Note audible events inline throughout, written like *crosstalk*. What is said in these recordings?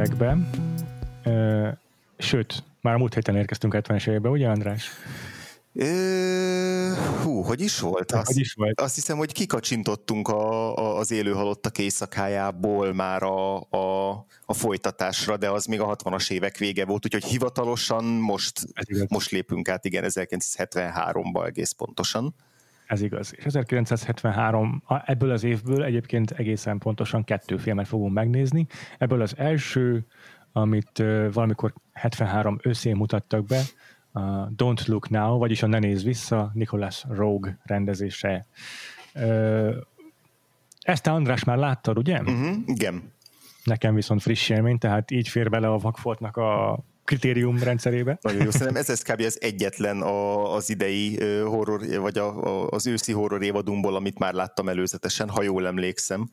Évekbe, Ö, sőt, már a múlt héten érkeztünk a 70-es évekbe, ugye András? Ö, hú, hogy is volt? Azt, Hogy is volt? azt hiszem, hogy kikacsintottunk a, a, az élő halottak éjszakájából már a, a, a folytatásra, de az még a 60-as évek vége volt, úgyhogy hivatalosan most, most lépünk át, igen, 1973-ba egész pontosan. Ez igaz. És 1973, a- ebből az évből egyébként egészen pontosan kettő filmet fogunk megnézni. Ebből az első, amit valamikor 73 őszén mutattak be, a Don't Look Now, vagyis a Ne Nézz Vissza, Nicholas Rogue rendezése. Ezt te András már láttad, ugye? Uh-huh, igen. Nekem viszont friss élmény, tehát így fér bele a vakfoltnak a kritérium rendszerébe. Nagyon jó, *laughs* szerintem ez lesz kb. az egyetlen a, az idei horror, vagy a, a, az őszi horror évadunkból, amit már láttam előzetesen, ha jól emlékszem.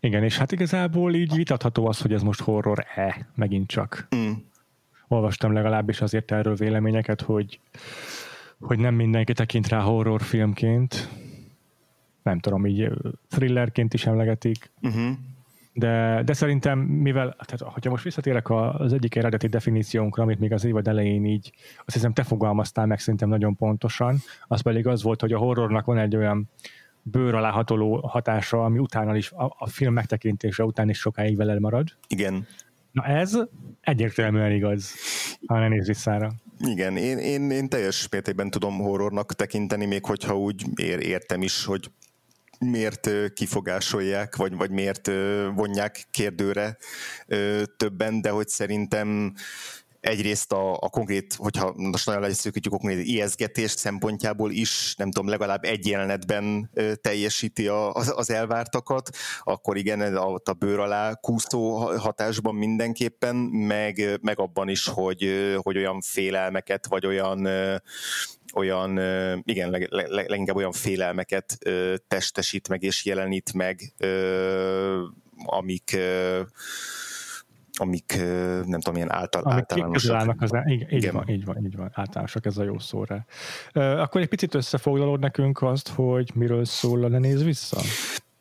Igen, és hát igazából így vitatható az, hogy ez most horror-e, megint csak. Mm. olvastam legalábbis azért erről véleményeket, hogy, hogy nem mindenki tekint rá horrorfilmként. Nem tudom, így thrillerként is emlegetik. Uh-huh. De, de szerintem, mivel, tehát, hogyha most visszatérek az egyik eredeti definíciónkra, amit még az évad elején így, azt hiszem te fogalmaztál meg szerintem nagyon pontosan, az pedig az volt, hogy a horrornak van egy olyan bőr alá hatoló hatása, ami utána is, a, a film megtekintése után is sokáig veled marad. Igen. Na ez egyértelműen igaz, ha ne néz visszára. Igen, én, én, én teljes mértékben tudom horrornak tekinteni, még hogyha úgy ér, értem is, hogy miért kifogásolják, vagy, vagy miért vonják kérdőre többen, de hogy szerintem egyrészt a, a konkrét, hogyha most nagyon leszűkítjük konkrét ijeszgetés szempontjából is, nem tudom, legalább egy jelenetben teljesíti a, az, az elvártakat, akkor igen, ott a bőr alá kúszó hatásban mindenképpen, meg, meg abban is, hogy, hogy olyan félelmeket, vagy olyan olyan, igen, leg, leg, leginkább olyan félelmeket ö, testesít meg és jelenít meg, amik amik nem tudom, ilyen által, Amik általánosak. állnak az, így, így, Igen. van, így van, így van, általánosak, ez a jó szó rá. Ö, Akkor egy picit összefoglalod nekünk azt, hogy miről szól a Ne Nézz Vissza?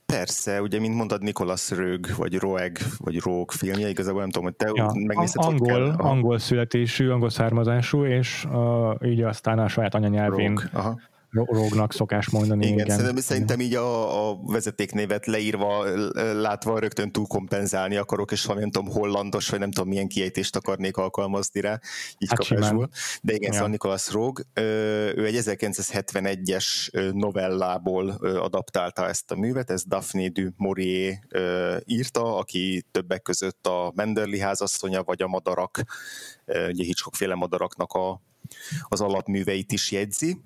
Persze, ugye, mint mondtad, Nicholas Rög, vagy Roeg, vagy Roeg filmje, igazából nem tudom, hogy te Ja, megnézted, hogy angol, kell. Aha, angol születésű, angol származású, és uh, így aztán a saját anyanyelvén Roeg, aha. Ro- rógnak szokás mondani. Igen, Igen, szerintem, szerintem így a, a vezetéknévet leírva, látva rögtön túl kompenzálni akarok, és valami nem tudom, hollandos, vagy nem tudom, milyen kiejtést akarnék alkalmazni rá, így Hát kapásból. De igen, Ja. szóval Nicholas ö, ő egy 1971-es ö, novellából adaptálta ezt a művet, ez Daphne du Maurier írta, aki többek között a Menderli házasszonya, vagy a madarak, ugye Hitchcock-féle madaraknak a, az alapműveit is jegyzi.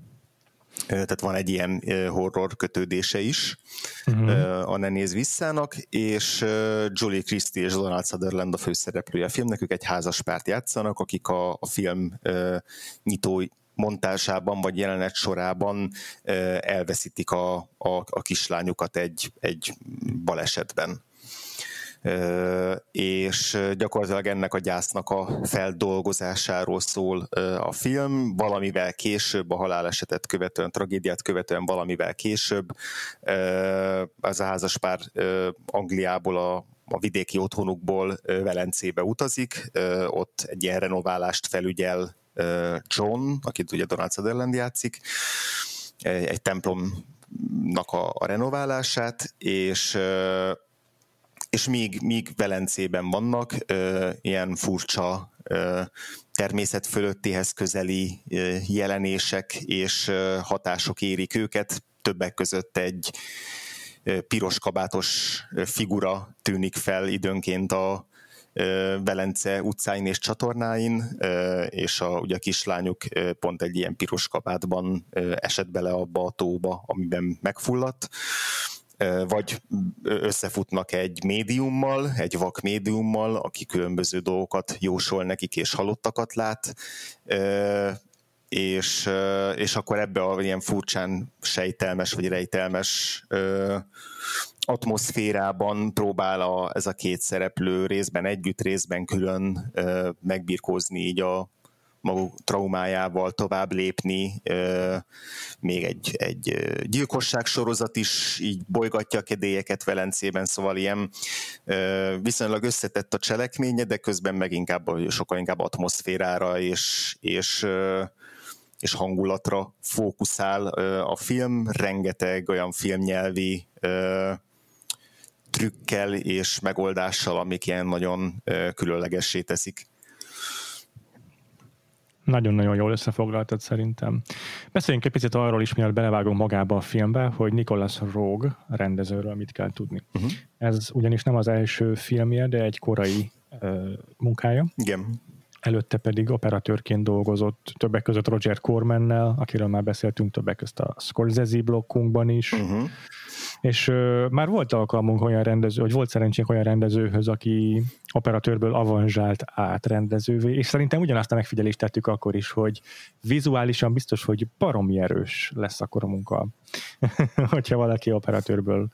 Tehát van egy ilyen horror kötődése is ö, a Ne Nézz Visszának, és Julie Christie és Donald Sutherland a főszereplője a filmnek, ők egy házaspárt játszanak, akik a, a film nyitó montásában vagy jelenet sorában elveszítik a, a, a kislányukat egy, egy balesetben. És gyakorlatilag ennek a gyásznak a feldolgozásáról szól a film, valamivel később, a halálesetet követően, tragédiát követően valamivel később az a házaspár Angliából a a vidéki otthonukból Velencébe utazik, ott egy ilyen renoválást felügyel John, akit ugye Donald Sutherland játszik, egy, templomnak a, a renoválását, és és míg, míg Velencében vannak ö, ilyen furcsa ö, természet fölöttihez közeli ö, jelenések és ö, hatások érik őket, többek között egy ö, piros kabátos ö, figura tűnik fel időnként a Velence utcáin és csatornáin, és a, ugye a kislányuk pont egy ilyen piros kabátban esett bele abba a tóba, amiben megfulladt vagy összefutnak egy médiummal, egy vak médiummal, aki különböző dolgokat jósol nekik és halottakat lát, és, és akkor ebbe a ilyen furcsán sejtelmes vagy rejtelmes atmoszférában próbál a, ez a két szereplő részben együtt, részben külön megbirkózni így a, maguk traumájával tovább lépni, még egy, egy gyilkosság sorozat is így bolygatja a kedélyeket Velencében, szóval ilyen viszonylag összetett a cselekménye, de közben meg inkább, sokkal inkább atmoszférára és, és és hangulatra fókuszál a film, rengeteg olyan filmnyelvi trükkel és megoldással, amik ilyen nagyon különlegessé teszik. Nagyon-nagyon jól összefoglaltad szerintem. Beszéljünk egy picit arról is, mielőtt belevágunk magába a filmbe, hogy Nicholas Rogue rendezőről mit kell tudni. Uh-huh. Ez ugyanis nem az első filmje, de egy korai uh, munkája. Igen. Előtte pedig operatőrként dolgozott többek között Roger Cormannel, akiről már beszéltünk többek között a Scorsese blokkunkban is. Uh-huh és uh, már volt alkalmunk olyan rendező, vagy volt szerencsénk olyan rendezőhöz, aki operatőrből avanzsált át rendezővé, és szerintem ugyanazt a megfigyelést tettük akkor is, hogy vizuálisan biztos, hogy baromi erős lesz akkor a munka, *laughs* hogyha valaki operatőrből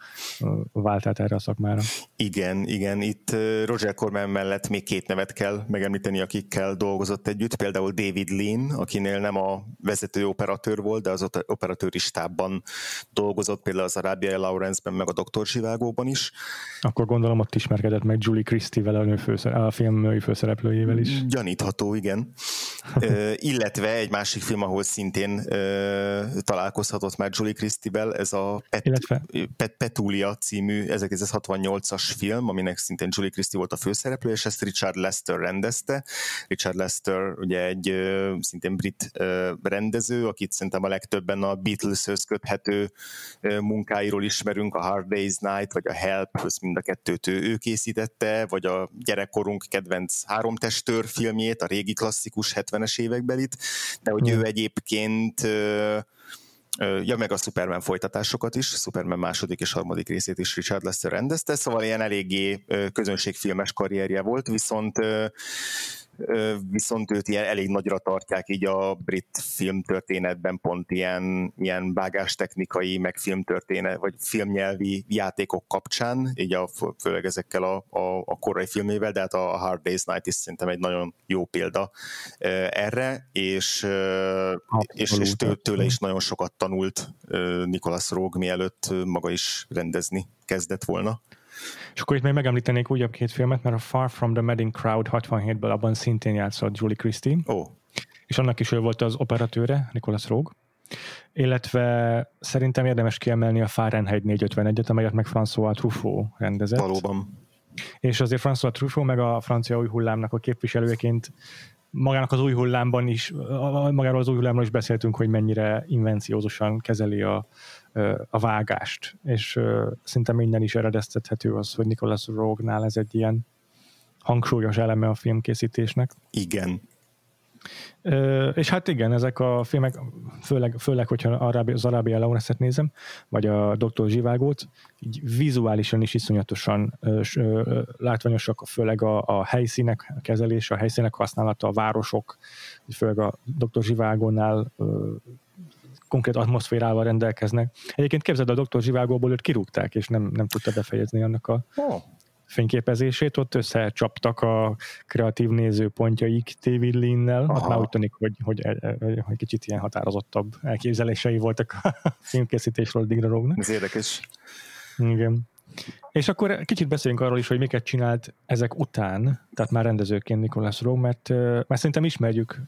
vált át erre a szakmára. Igen, igen, itt Roger Corman mellett még két nevet kell megemlíteni, akikkel dolgozott együtt, például David Lean, akinél nem a vezető operatőr volt, de az operatőri stábban dolgozott, például az Arábiai Lawrence-ben, meg a Doktor Zsivágóban is. Akkor gondolom ott ismerkedett meg Julie Christie-vel, a, főszer- a film női főszereplőjével is. Gyanítható, igen. uh, *laughs* illetve egy másik film, ahol szintén uh, találkozhatott már Julie Christie-vel, ez a Pet- illetve... Pet- Petulia című 1968-as film, aminek szintén Julie Christie volt a főszereplő, és ezt Richard Lester rendezte. Richard Lester ugye egy uh, szintén brit uh, rendező, akit szerintem a legtöbben a Beatles-höz köthető uh, munkáiról ismerünk, a Hard Day's Night, vagy a Help, ez mind a kettőt ő, ő készítette, vagy a gyerekkorunk kedvenc háromtestőr filmjét, a régi klasszikus 70-es évekbelit, de hogy hmm. ő egyébként Ja, meg a Superman folytatásokat is, Superman második és harmadik részét is Richard Lester rendezte, szóval ilyen eléggé közönségfilmes karrierje volt, viszont viszont őt ilyen elég nagyra tartják így a brit filmtörténetben pont ilyen, ilyen vágástechnikai, meg filmtörténet, vagy filmnyelvi játékok kapcsán, így a, főleg ezekkel a, a, a korai filmével, de hát a Hard Day's Night is szerintem egy nagyon jó példa erre, és, és, és tő, tőle is nagyon sokat tanult Nicholas Rogue, mielőtt maga is rendezni kezdett volna. És akkor itt még megemlítenék újabb két filmet, mert a Far From the Madding Crowd 67-ből abban szintén játszott Julie Christie. Oh. És annak is ő volt az operatőre, Nicholas Rogue. Illetve szerintem érdemes kiemelni a Fahrenheit 451-et, amelyet meg François Truffaut rendezett. Valóban. És azért François Truffaut meg a francia új hullámnak a képviselőjeként magának az új hullámban is, magáról az új hullámról is beszéltünk, hogy mennyire invenciózusan kezeli a, a vágást, és szinte minden is eredeztethető az, hogy Nicholas Rogue-nál ez egy ilyen hangsúlyos eleme a filmkészítésnek. Igen. És hát igen, ezek a filmek, főleg, főleg hogyha az Arábia Lawrence-et nézem, vagy a Dr. Zsivágót, így vizuálisan is iszonyatosan látványosak, főleg a, a helyszínek kezelése, a helyszínek használata, a városok, főleg a Dr. Zsivágónál konkrét atmoszférával rendelkeznek. Egyébként képzeld, a Dr. Zsivágóból őt kirúgták, és nem, nem tudta befejezni annak a oh. fényképezését. Ott összecsaptak a kreatív nézőpontjaik David Linnel. Ott már úgy tűnik, hogy, hogy, hogy kicsit ilyen határozottabb elképzelései voltak a *laughs* filmkészítésről Digra Rognak. Ez érdekes. Igen. És akkor kicsit beszéljünk arról is, hogy miket csinált ezek után, tehát már rendezőként Nicholas Rowe, mert, mert szerintem ismerjük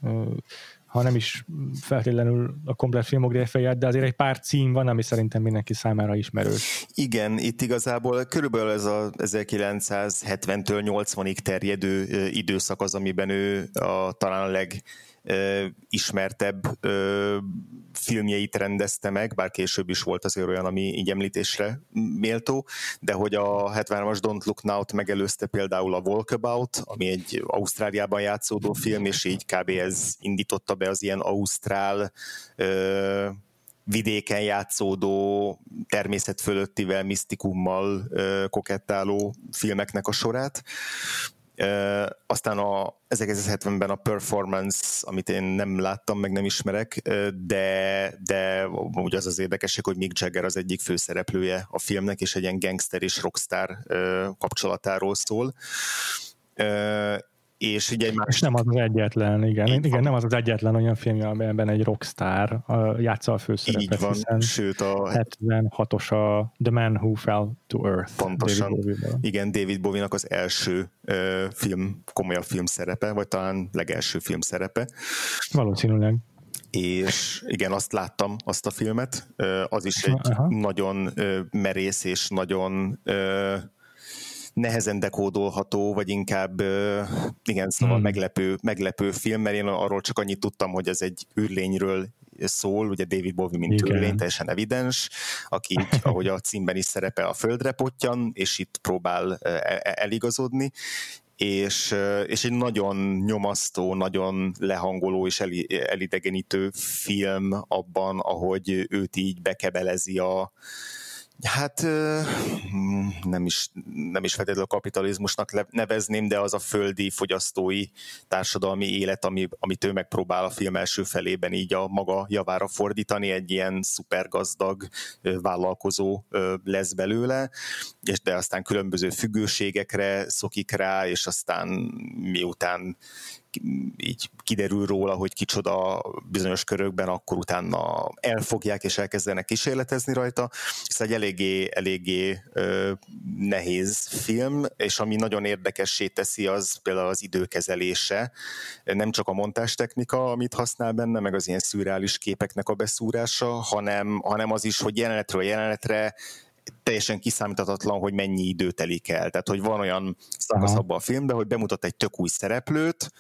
ha nem is feltétlenül a komplet filmográfiáját, de azért egy pár cím van, ami szerintem mindenki számára ismerős. Igen, itt igazából körülbelül ez a 1970-től 80-ig terjedő időszak az, amiben ő a, talán a leg ismertebb filmjeit rendezte meg, bár később is volt azért olyan, ami így említésre méltó, de hogy a 73-as Don't Look Now-t megelőzte például a Walkabout, ami egy Ausztráliában játszódó film, és így kb. ez indította be az ilyen ausztrál ö, vidéken játszódó, természet fölöttivel, misztikummal ö, kokettáló filmeknek a sorát. Aztán a 1970-ben a Performance, amit én nem láttam, meg nem ismerek, de, de ugye az az érdekesség, hogy Mick Jagger az egyik főszereplője a filmnek, és egy ilyen gangster és rockstar uh, kapcsolatáról szól. És ugye egy másik... És nem az az egyetlen, igen. Igen, van. nem az az egyetlen olyan film, amiben egy rockstar játsza a főszerepet. Így van, hiszen sőt a... 76-os a The Man Who Fell to Earth. Pontosan. David igen, David Bowie-nak az első uh, film, komolyabb film szerepe, vagy talán legelső film szerepe. Valószínűleg és igen, azt láttam, azt a filmet. Az is egy Aha. nagyon merész és nagyon nehezen dekódolható, vagy inkább igen, szóval hmm. meglepő, meglepő film, mert én arról csak annyit tudtam, hogy ez egy űrlényről szól, ugye David Bowie, mint űrlény, teljesen evidens, aki, *laughs* ahogy a címben is szerepel, a földre potyan, és itt próbál e, e, eligazodni, és, és egy nagyon nyomasztó, nagyon lehangoló és elidegenítő film abban, ahogy őt így bekebelezi a, Hát hmm, nem is, nem is feltétlenül kapitalizmusnak nevezném, de az a földi fogyasztói társadalmi élet, ami, amit ő megpróbál a film első felében így a maga javára fordítani, egy ilyen szupergazdag vállalkozó lesz belőle, és de aztán különböző függőségekre szokik rá, és aztán miután így kiderül róla, hogy kicsoda bizonyos körökben, akkor utána elfogják és elkezdenek kísérletezni rajta. Ez egy eléggé, eléggé ö, nehéz film, és ami nagyon érdekessé teszi, az például az időkezelése. Nem csak a montástechnika, amit használ benne, meg az ilyen szürreális képeknek a beszúrása, hanem, hanem az is, hogy jelenetről jelenetre teljesen kiszámíthatatlan, hogy mennyi idő telik el. Tehát, hogy van olyan szakasz abban a filmben, hogy bemutat egy tök új szereplőt,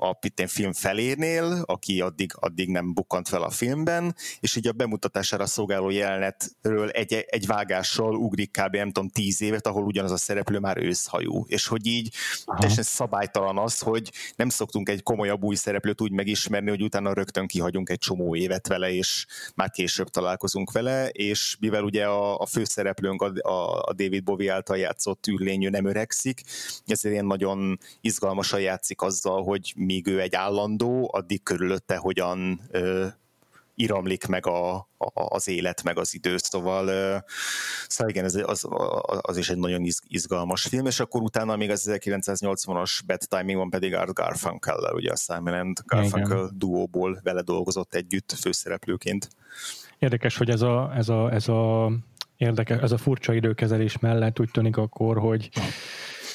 a Pittén film felénél, aki addig, addig nem bukkant fel a filmben, és így a bemutatására szolgáló jelenetről egy, egy vágással ugrik kb. nem tudom tíz évet, ahol ugyanaz a szereplő már őszhajú. És hogy így Aha. teljesen szabálytalan az, hogy nem szoktunk egy komolyabb új szereplőt úgy megismerni, hogy utána rögtön kihagyunk egy csomó évet vele, és már később találkozunk vele, és mivel ugye a, a főszereplőnk a, a David Bowie által játszott űrlényű nem öregszik, ezért ilyen nagyon izgalmasan játszik azzal, hogy míg ő egy állandó, addig körülötte hogyan ö, iramlik meg a, a, az élet, meg az idő, szóval, ö, szóval igen, ez, az, az is egy nagyon izgalmas film, és akkor utána még az 1980-as Bad Timing van pedig Art garfunkel ugye a Simon and Garfunkel duóból vele dolgozott együtt főszereplőként. Érdekes, hogy ez a, ez a, ez a érdekes, ez a furcsa időkezelés mellett úgy tűnik akkor, hogy,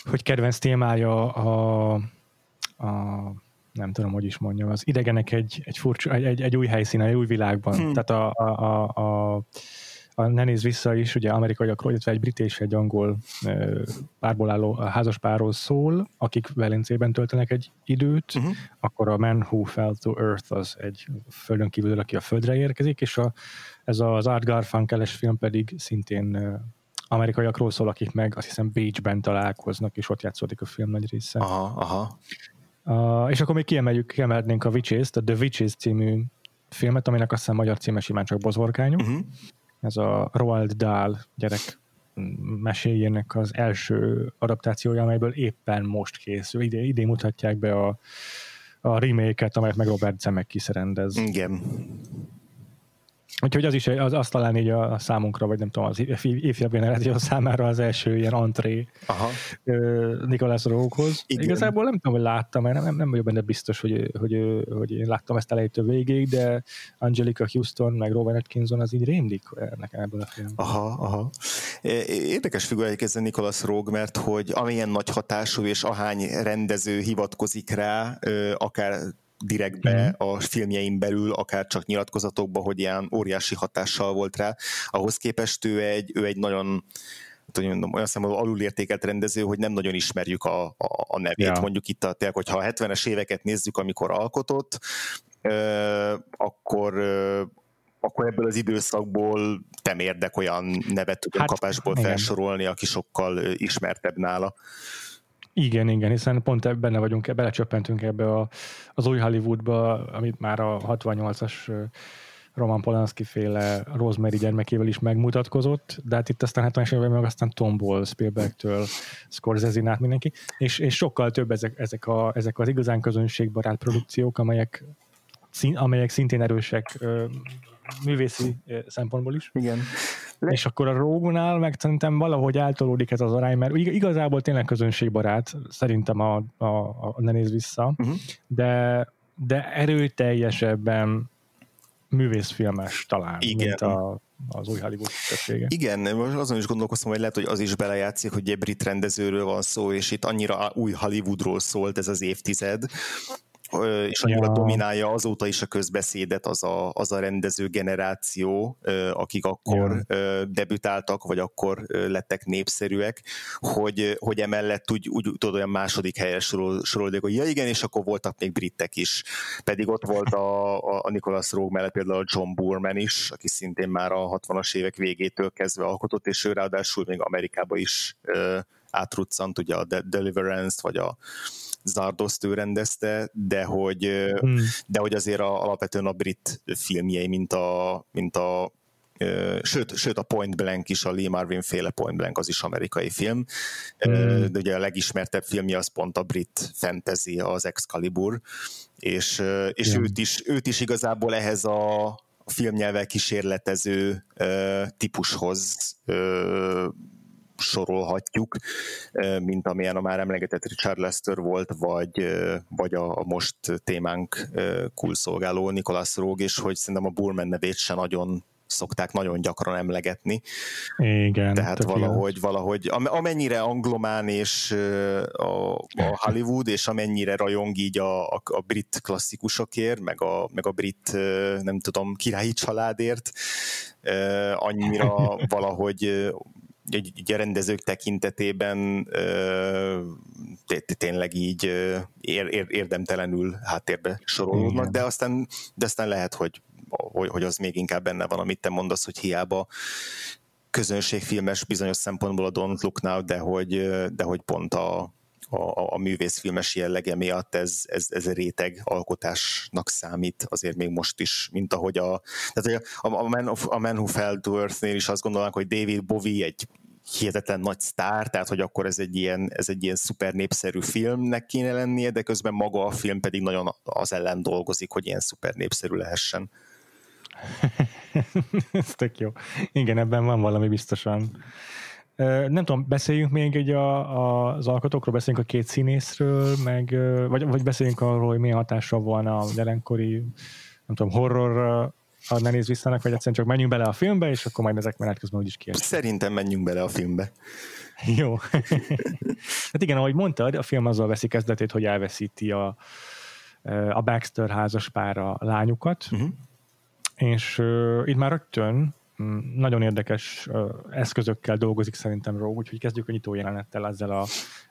hogy kedvenc témája a, a nem tudom, hogy is mondjam, az idegenek egy, egy, furcsa, egy, egy, egy új helyszínen, egy új világban. Hmm. Tehát a, a, a, a, a ne néz vissza is, ugye amerikaiakról, illetve egy brit és egy angol párból álló házaspárról szól, akik Velencében töltenek egy időt, uh-huh. akkor a Man Who Fell to Earth az egy földön kívül, aki a földre érkezik, és a, ez az Art Garfunkeles film pedig szintén amerikaiakról szól, akik meg azt hiszem Bécsben találkoznak, és ott játszódik a film nagy része. Aha, aha. Uh, és akkor még kiemeljük, kiemelhetnénk a Witches, a The Witches című filmet, aminek azt hiszem magyar címe simán csak Bozorkányú. Uh-huh. Ez a Roald Dahl gyerek meséjének az első adaptációja, amelyből éppen most készül. Ide, idén mutatják be a, a remake-et, amelyet meg Robert Zemeckis rendez. Igen. Úgyhogy az is az, az talán így a, a számunkra, vagy nem tudom, az ifjabb generáció számára az első ilyen antré Aha. Nikolás Rókhoz. Igazából nem tudom, hogy láttam, mert nem, nem vagyok benne biztos, hogy, hogy, hogy, én láttam ezt elejétől végig, de Angelica Houston, meg Robert Atkinson az így rémlik nekem ebből a filmben. Aha, aha. Érdekes figura egyébként Nicholas Rogue, mert hogy amilyen nagy hatású és ahány rendező hivatkozik rá, akár direktbe mm. a filmjeim belül, akár csak nyilatkozatokba, hogy ilyen óriási hatással volt rá. Ahhoz képest ő egy, ő egy nagyon hogy mondom, olyan szempontból alulértékelt rendező, hogy nem nagyon ismerjük a, a, a nevét. Ja. Mondjuk itt a, tényleg, hogyha a 70-es éveket nézzük, amikor alkotott, akkor akkor ebből az időszakból érdek olyan nevet tudom hát, kapásból igen. felsorolni, aki sokkal ismertebb nála. Igen, igen, hiszen pont benne vagyunk, belecsöppentünk ebbe a, az új Hollywoodba, amit már a 68-as Roman Polanski féle Rosemary gyermekével is megmutatkozott, de hát itt aztán 70-es években meg aztán Tomból, Spielbergtől, Scorsese-n át mindenki, és, és sokkal több ezek, ezek, a, ezek az igazán közönségbarát produkciók, amelyek, amelyek szintén erősek művészi szempontból is. Igen. Le- és akkor a Rogunál meg szerintem valahogy eltolódik ez az arány, mert igazából tényleg közönségbarát, szerintem a, a, a ne néz vissza, uh-huh. de, de erőteljesebben művészfilmes talán, Igen. mint a, az új Hollywood többsége. Igen, most azon is gondolkoztam, hogy lehet, hogy az is belejátszik, hogy egy brit rendezőről van szó, és itt annyira új Hollywoodról szólt ez az évtized, és annyira ja. dominálja azóta is a közbeszédet az a, az a rendező generáció, akik akkor ja. debütáltak, vagy akkor lettek népszerűek, hogy, hogy emellett úgy, úgy tudod, olyan második helyes sorol, sorolódik, hogy ja igen, és akkor voltak még britek is. Pedig ott volt a, a, Nicholas Rogue mellett például a John Boorman is, aki szintén már a 60-as évek végétől kezdve alkotott, és ő ráadásul még Amerikába is átruccant, ugye a Deliverance-t, vagy a Zardoszt ő rendezte, de hogy, hmm. de hogy azért a, alapvetően a brit filmjei, mint a, mint a sőt, sőt a Point Blank is, a Lee Marvin féle Point Blank, az is amerikai film, mm. de ugye a legismertebb filmje az pont a brit fantasy, az Excalibur, és, és őt, is, őt is igazából ehhez a, filmnyelvvel kísérletező típushoz sorolhatjuk, mint amilyen a már emlegetett Richard Lester volt, vagy, vagy a, a most témánk kulszolgáló Nicholas Rogue, és hogy szerintem a Burman nevét se nagyon szokták nagyon gyakran emlegetni. Igen. Tehát valahogy, valahogy, amennyire anglomán és a, a Hollywood, és amennyire rajong így a, a, a brit klasszikusokért, meg a, meg a brit, nem tudom, királyi családért, annyira *laughs* valahogy egy, a rendezők tekintetében tényleg így ér, érdemtelenül háttérbe sorolódnak, de aztán, de aztán lehet, hogy, hogy az még inkább benne van, amit te mondasz, hogy hiába közönségfilmes bizonyos szempontból a Don't Look Now, de hogy, de hogy pont a, a, a művészfilmes jellege miatt ez, ez, ez réteg alkotásnak számít azért még most is, mint ahogy a, tehát a, a, Man, of, a Man Who Fell to Earth-nél is azt gondolnak, hogy David Bowie egy hihetetlen nagy sztár, tehát hogy akkor ez egy ilyen, ez egy ilyen szuper népszerű filmnek kéne lennie, de közben maga a film pedig nagyon az ellen dolgozik, hogy ilyen szuper népszerű lehessen. *laughs* ez tök jó. Igen, ebben van valami biztosan. Nem tudom, beszéljünk még egy a, a, az alkotókról, beszéljünk a két színészről, meg, vagy, vagy beszéljünk arról, hogy milyen hatással volna a jelenkori, nem tudom, horror ha ne néz vissza, vagy egyszerűen csak menjünk bele a filmbe, és akkor majd ezek menet közben úgyis kérdezik. Szerintem menjünk bele a filmbe. *laughs* Jó. hát igen, ahogy mondtad, a film azzal veszi kezdetét, hogy elveszíti a, a Baxter házas pár a lányukat, uh-huh. és uh, itt már rögtön nagyon érdekes eszközökkel dolgozik szerintem Rogue, úgyhogy kezdjük a nyitó jelenettel ezzel a,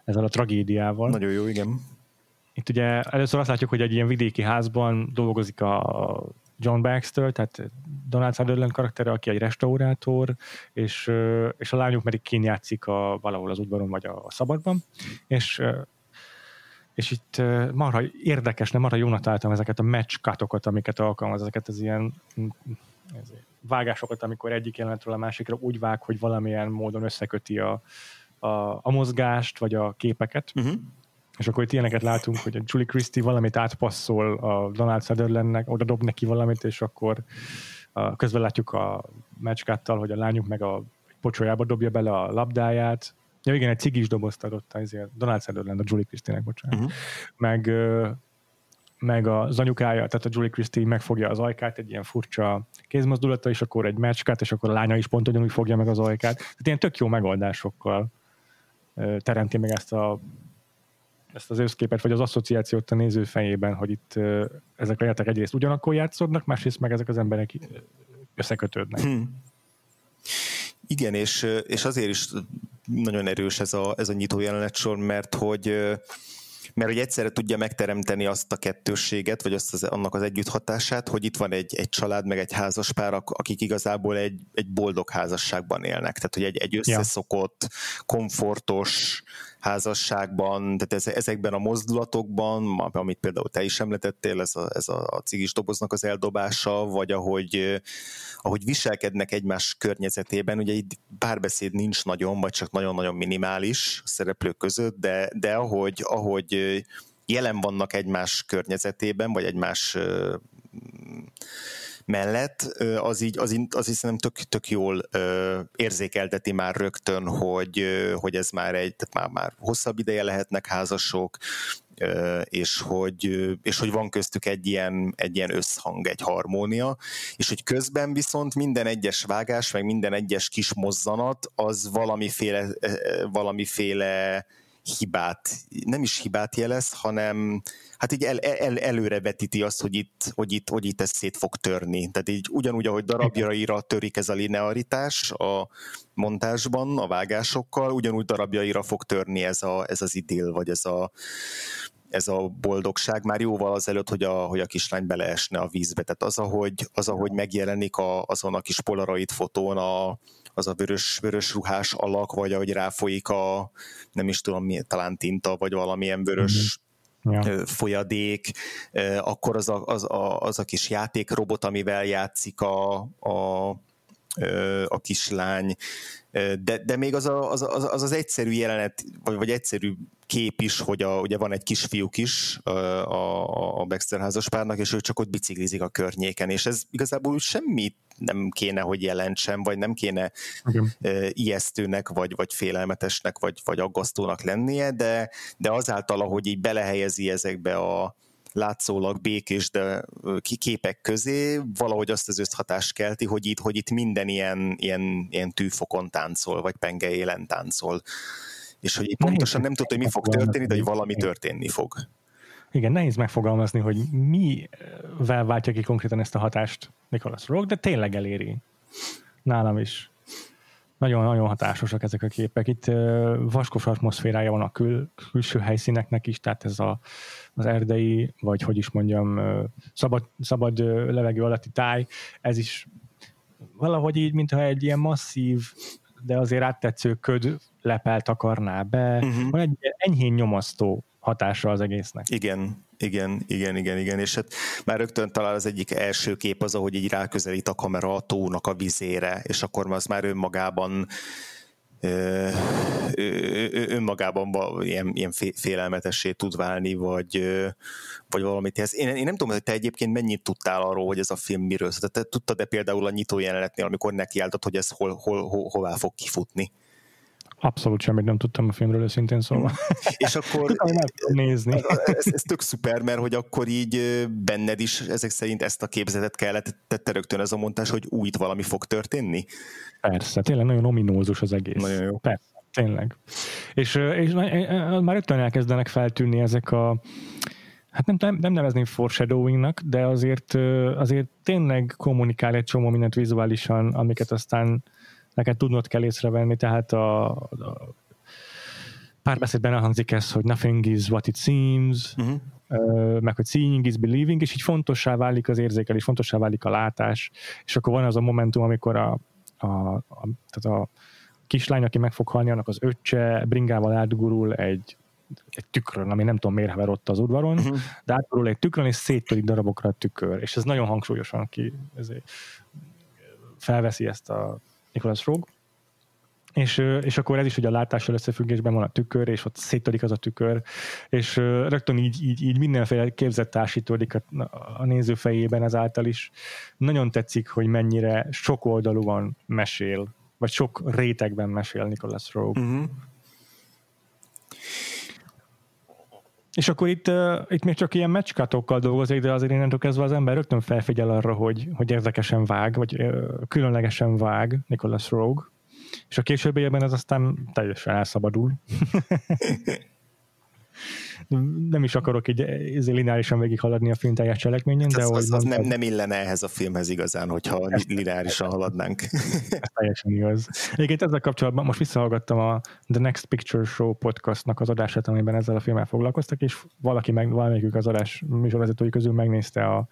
ezzel a tragédiával. Nagyon jó, igen. Itt ugye először azt látjuk, hogy egy ilyen vidéki házban dolgozik a John Baxter, tehát Donald Sutherland karaktere, aki egy restaurátor, és, és a lányuk pedig kínjátszik a, valahol az udvaron vagy a, a szabadban, és és itt marha érdekes, nem marha jónak találtam ezeket a match cutokat, amiket alkalmaz, ezeket az ilyen ez, vágásokat, amikor egyik jelenetről a másikra úgy vág, hogy valamilyen módon összeköti a, a, a mozgást, vagy a képeket. Uh-huh és akkor itt ilyeneket látunk, hogy a Julie Christie valamit átpasszol a Donald Sutherlandnek, oda dob neki valamit, és akkor a, közben látjuk a mecskáttal, hogy a lányunk meg a pocsolyába dobja bele a labdáját. Ja igen, egy cigis dobozt adott ezért. Donald Sutherland, a Julie Christie-nek, bocsánat. Uh-huh. Meg, meg az anyukája, tehát a Julie Christie megfogja az ajkát, egy ilyen furcsa kézmozdulata, és akkor egy mecskát, és akkor a lánya is pont ugyanúgy fogja meg az ajkát. Tehát ilyen tök jó megoldásokkal teremti meg ezt a ezt az összképet, vagy az asszociációt a néző fejében, hogy itt ezek a játék egyrészt ugyanakkor játszódnak, másrészt meg ezek az emberek összekötődnek. Hmm. Igen, és, és azért is nagyon erős ez a, ez a nyitó jelenetsor, mert hogy mert hogy egyszerre tudja megteremteni azt a kettősséget, vagy azt az, annak az együtthatását, hogy itt van egy, egy család, meg egy házaspár, akik igazából egy, egy boldog házasságban élnek. Tehát, hogy egy, egy összeszokott, komfortos, házasságban, tehát ez, ezekben a mozdulatokban, amit például te is említettél, ez a, ez a cigis doboznak az eldobása, vagy ahogy, ahogy viselkednek egymás környezetében, ugye itt párbeszéd nincs nagyon, vagy csak nagyon-nagyon minimális a szereplők között, de, de ahogy, ahogy jelen vannak egymás környezetében, vagy egymás mellett, az így, az, az így tök, tök jól érzékelteti már rögtön, hogy, hogy ez már egy, tehát már, már hosszabb ideje lehetnek házasok, és hogy, és hogy van köztük egy ilyen, egy ilyen összhang, egy harmónia, és hogy közben viszont minden egyes vágás, meg minden egyes kis mozzanat, az valamiféle, valamiféle hibát, nem is hibát jelez, hanem hát így el, el, előrevetíti azt, hogy itt, hogy, itt, hogy itt ez szét fog törni. Tehát így ugyanúgy, ahogy darabjaira törik ez a linearitás a montásban, a vágásokkal, ugyanúgy darabjaira fog törni ez, a, ez az idill, vagy ez a, ez a boldogság már jóval azelőtt, hogy a, hogy a kislány beleesne a vízbe. Tehát az, ahogy, az, ahogy megjelenik a, azon a kis polaroid fotón a, az a vörös, vörös ruhás alak, vagy ahogy ráfolyik a, nem is tudom, mi, talán tinta, vagy valamilyen vörös mm-hmm. ja. folyadék, akkor az a, az, a, az a kis játékrobot, amivel játszik a, a, a kislány, de, de még az, a, az, az, az, az egyszerű jelenet, vagy, vagy egyszerű kép is, hogy a, ugye van egy kisfiúk is a, a Baxter házaspárnak, és ő csak ott biciklizik a környéken, és ez igazából semmit nem kéne, hogy jelentsen, vagy nem kéne Igen. ijesztőnek, vagy, vagy félelmetesnek, vagy, vagy aggasztónak lennie, de, de azáltal, ahogy így belehelyezi ezekbe a, látszólag békés de képek közé valahogy azt az összhatást kelti, hogy itt, hogy itt minden ilyen, ilyen, ilyen tűfokon táncol, vagy penge élen táncol. És hogy pontosan nem tudta, hogy mi fog történni, de hogy valami történni fog. Igen, nehéz megfogalmazni, hogy mivel váltja ki konkrétan ezt a hatást Nicholas Rock, de tényleg eléri. Nálam is. Nagyon-nagyon hatásosak ezek a képek. Itt vaskos atmoszférája van a kül, külső helyszíneknek is, tehát ez a, az erdei, vagy hogy is mondjam, szabad, szabad levegő alatti táj, ez is valahogy így, mintha egy ilyen masszív, de azért áttetsző köd lepelt akarná be. Uh-huh. Van egy enyhén nyomasztó hatása az egésznek. Igen, igen, igen, igen, igen, és hát már rögtön talán az egyik első kép az, ahogy így ráközelít a kamera a tónak a vizére, és akkor az már önmagában önmagában ilyen, ilyen félelmetessé tud válni, vagy, vagy valamit. Ez, én, én nem tudom, hogy te egyébként mennyit tudtál arról, hogy ez a film miről szól. Te tudtad-e például a nyitó jelenetnél, amikor nekiálltad, hogy ez hol, hol, hol, hová fog kifutni? Abszolút semmit nem tudtam a filmről, őszintén szóval. *laughs* És akkor nézni. Ez, ez tök szuper, mert hogy akkor így benned is ezek szerint ezt a képzetet kellett, tette rögtön ez a mondás, hogy újt valami fog történni? Persze, tényleg nagyon ominózus az egész. Nagyon jó. Persze, tényleg. És, és már rögtön elkezdenek feltűnni ezek a hát nem, nem nevezném foreshadowingnak, de azért, azért tényleg kommunikál egy csomó mindent vizuálisan, amiket aztán neked tudnod kell észrevenni, tehát a, a párbeszédben elhangzik ez, hogy nothing is what it seems, uh-huh. meg hogy seeing is believing, és így fontossá válik az érzékelés, fontossá válik a látás, és akkor van az a momentum, amikor a, a, a, tehát a kislány, aki meg fog halni, annak az öccse bringával átgurul egy, egy tükrön, ami nem tudom miért hever ott az udvaron, uh-huh. de átgurul egy tükrön, és széttörik darabokra a tükör, és ez nagyon hangsúlyosan ki ezért felveszi ezt a Nicholas Rogue, és, és akkor ez is ugye a látással összefüggésben van a tükör, és ott széttörik az a tükör, és rögtön így, így, így mindenféle képzett társítódik a, a néző fejében ezáltal is. Nagyon tetszik, hogy mennyire sok oldalúan mesél, vagy sok rétegben mesél Nicholas Rogue. Uh-huh. És akkor itt, uh, itt még csak ilyen meccskatokkal dolgozik, de azért innentől kezdve az ember rögtön felfigyel arra, hogy, hogy érdekesen vág, vagy uh, különlegesen vág Nicholas Rogue, és a későbbiekben ez aztán teljesen elszabadul. *laughs* nem is akarok így lineárisan végighaladni a film teljes cselekményen, de az. Az, az nem, nem illene ehhez a filmhez igazán, hogyha ezt, lineárisan haladnánk. *laughs* Ez teljesen igaz. Egyébként ezzel kapcsolatban most visszahallgattam a The Next Picture Show podcastnak az adását, amiben ezzel a filmmel foglalkoztak, és valaki meg, valamelyikük az adás műsorvezetői közül megnézte a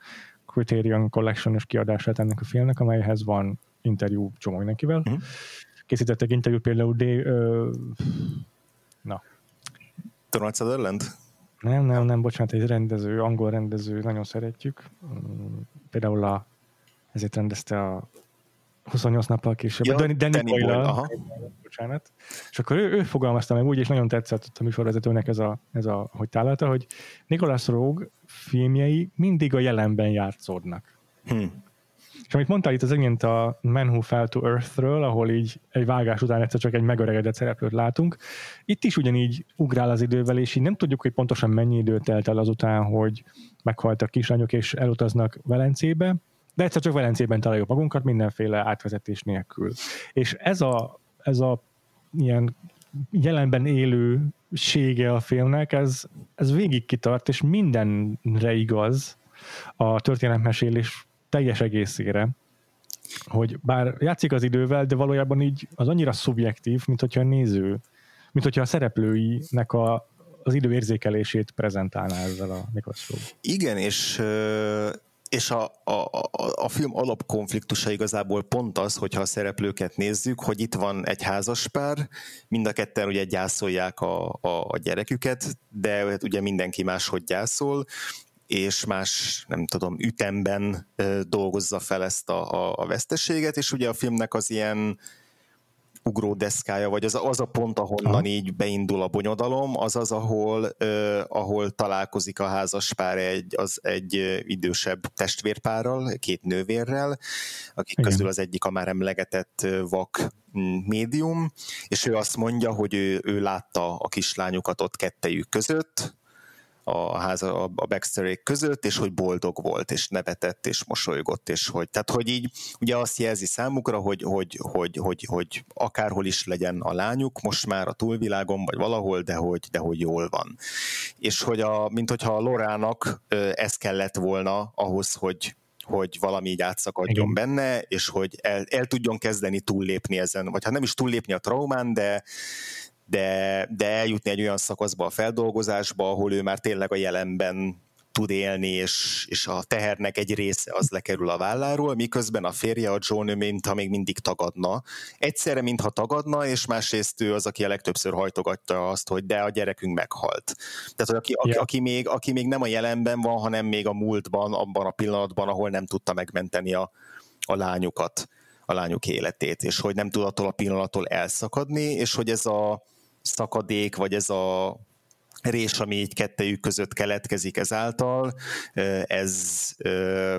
Criterion Collection-os kiadását ennek a filmnek, amelyhez van interjú csomó mindenkivel. Uh-huh. Készítettek interjút például D, ö. Donald Sutherland? Nem, nem, nem, bocsánat, egy rendező, angol rendező, nagyon szeretjük. Mm, például a, ezért rendezte a 28 nappal később. Ja, Danny, Danny, Danny Boyle, Boyle bocsánat. És akkor ő, ő fogalmazta meg úgy, és nagyon tetszett a műsorvezetőnek ez a, ez a hogy találta, hogy Nicholas Rogue filmjei mindig a jelenben játszódnak. Hmm. És amit mondtál itt az egyébként a Man Who Fell to Earth-ről, ahol így egy vágás után egyszer csak egy megöregedett szereplőt látunk, itt is ugyanígy ugrál az idővel, és így nem tudjuk, hogy pontosan mennyi idő telt el azután, hogy meghaltak kislányok és elutaznak Velencébe, de egyszer csak Velencében találjuk magunkat mindenféle átvezetés nélkül. És ez a, ez a ilyen jelenben élő sége a filmnek, ez, ez végig kitart, és mindenre igaz a történetmesélés teljes egészére, hogy bár játszik az idővel, de valójában így az annyira szubjektív, mint hogyha a néző, mint hogyha a szereplőinek a, az időérzékelését prezentálná ezzel a Nicholas Igen, és és a, a, a, a film alapkonfliktusa igazából pont az, hogyha a szereplőket nézzük, hogy itt van egy házaspár, mind a ketten ugye gyászolják a, a, a gyereküket, de hát ugye mindenki máshogy gyászol, és más, nem tudom, ütemben dolgozza fel ezt a, a, a veszteséget, és ugye a filmnek az ilyen ugródeszkája, vagy az, az a pont, ahonnan Aha. így beindul a bonyodalom, az az, ahol, uh, ahol találkozik a házaspár egy, az egy idősebb testvérpárral, két nővérrel, akik Igen. közül az egyik a már emlegetett vak médium, és ő azt mondja, hogy ő, ő látta a kislányukat ott kettejük között, a háza, a Baxterék között, és hogy boldog volt, és nevetett, és mosolygott, és hogy, tehát hogy így ugye azt jelzi számukra, hogy, hogy, hogy, hogy, hogy akárhol is legyen a lányuk, most már a túlvilágon, vagy valahol, de hogy, de hogy jól van. És hogy a, mint hogyha a Lorának ez kellett volna ahhoz, hogy, hogy valami így átszakadjon Igen. benne, és hogy el, el tudjon kezdeni túllépni ezen, vagy hát nem is túllépni a traumán, de, de, de eljutni egy olyan szakaszba a feldolgozásba, ahol ő már tényleg a jelenben tud élni, és, és a tehernek egy része az lekerül a válláról, miközben a férje, a John, mintha még mindig tagadna. Egyszerre, mintha tagadna, és másrészt ő az, aki a legtöbbször hajtogatja azt, hogy de a gyerekünk meghalt. Tehát, hogy aki, aki, aki, még, aki még nem a jelenben van, hanem még a múltban, abban a pillanatban, ahol nem tudta megmenteni a, a lányukat, a lányuk életét, és hogy nem tud attól a pillanattól elszakadni, és hogy ez a, szakadék, vagy ez a rés, ami így kettejük között keletkezik ezáltal, ez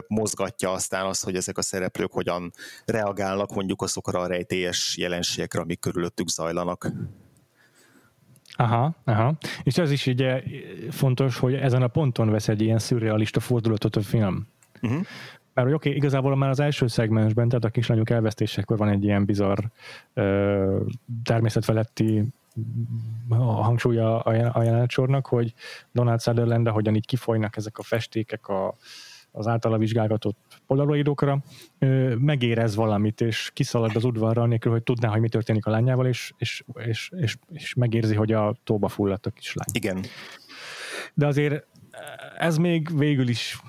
mozgatja aztán azt, hogy ezek a szereplők hogyan reagálnak mondjuk azokra a rejtélyes jelenségekre, amik körülöttük zajlanak. Aha, aha. És ez is ugye fontos, hogy ezen a ponton vesz egy ilyen szürrealista fordulatot a film. Uh-huh. Mert hogy oké, okay, igazából már az első szegmensben, tehát a kislányok elvesztésekor van egy ilyen bizarr természetfeletti a hangsúlya a jelenetsornak, hogy Donald Sutherland, hogyan így kifolynak ezek a festékek a, az általa vizsgálgatott polaroidokra, megérez valamit, és kiszalad az udvarra, nélkül, hogy tudná, hogy mi történik a lányával, és, és, és, és, és megérzi, hogy a tóba fulladt a kislány. Igen. De azért ez még végül is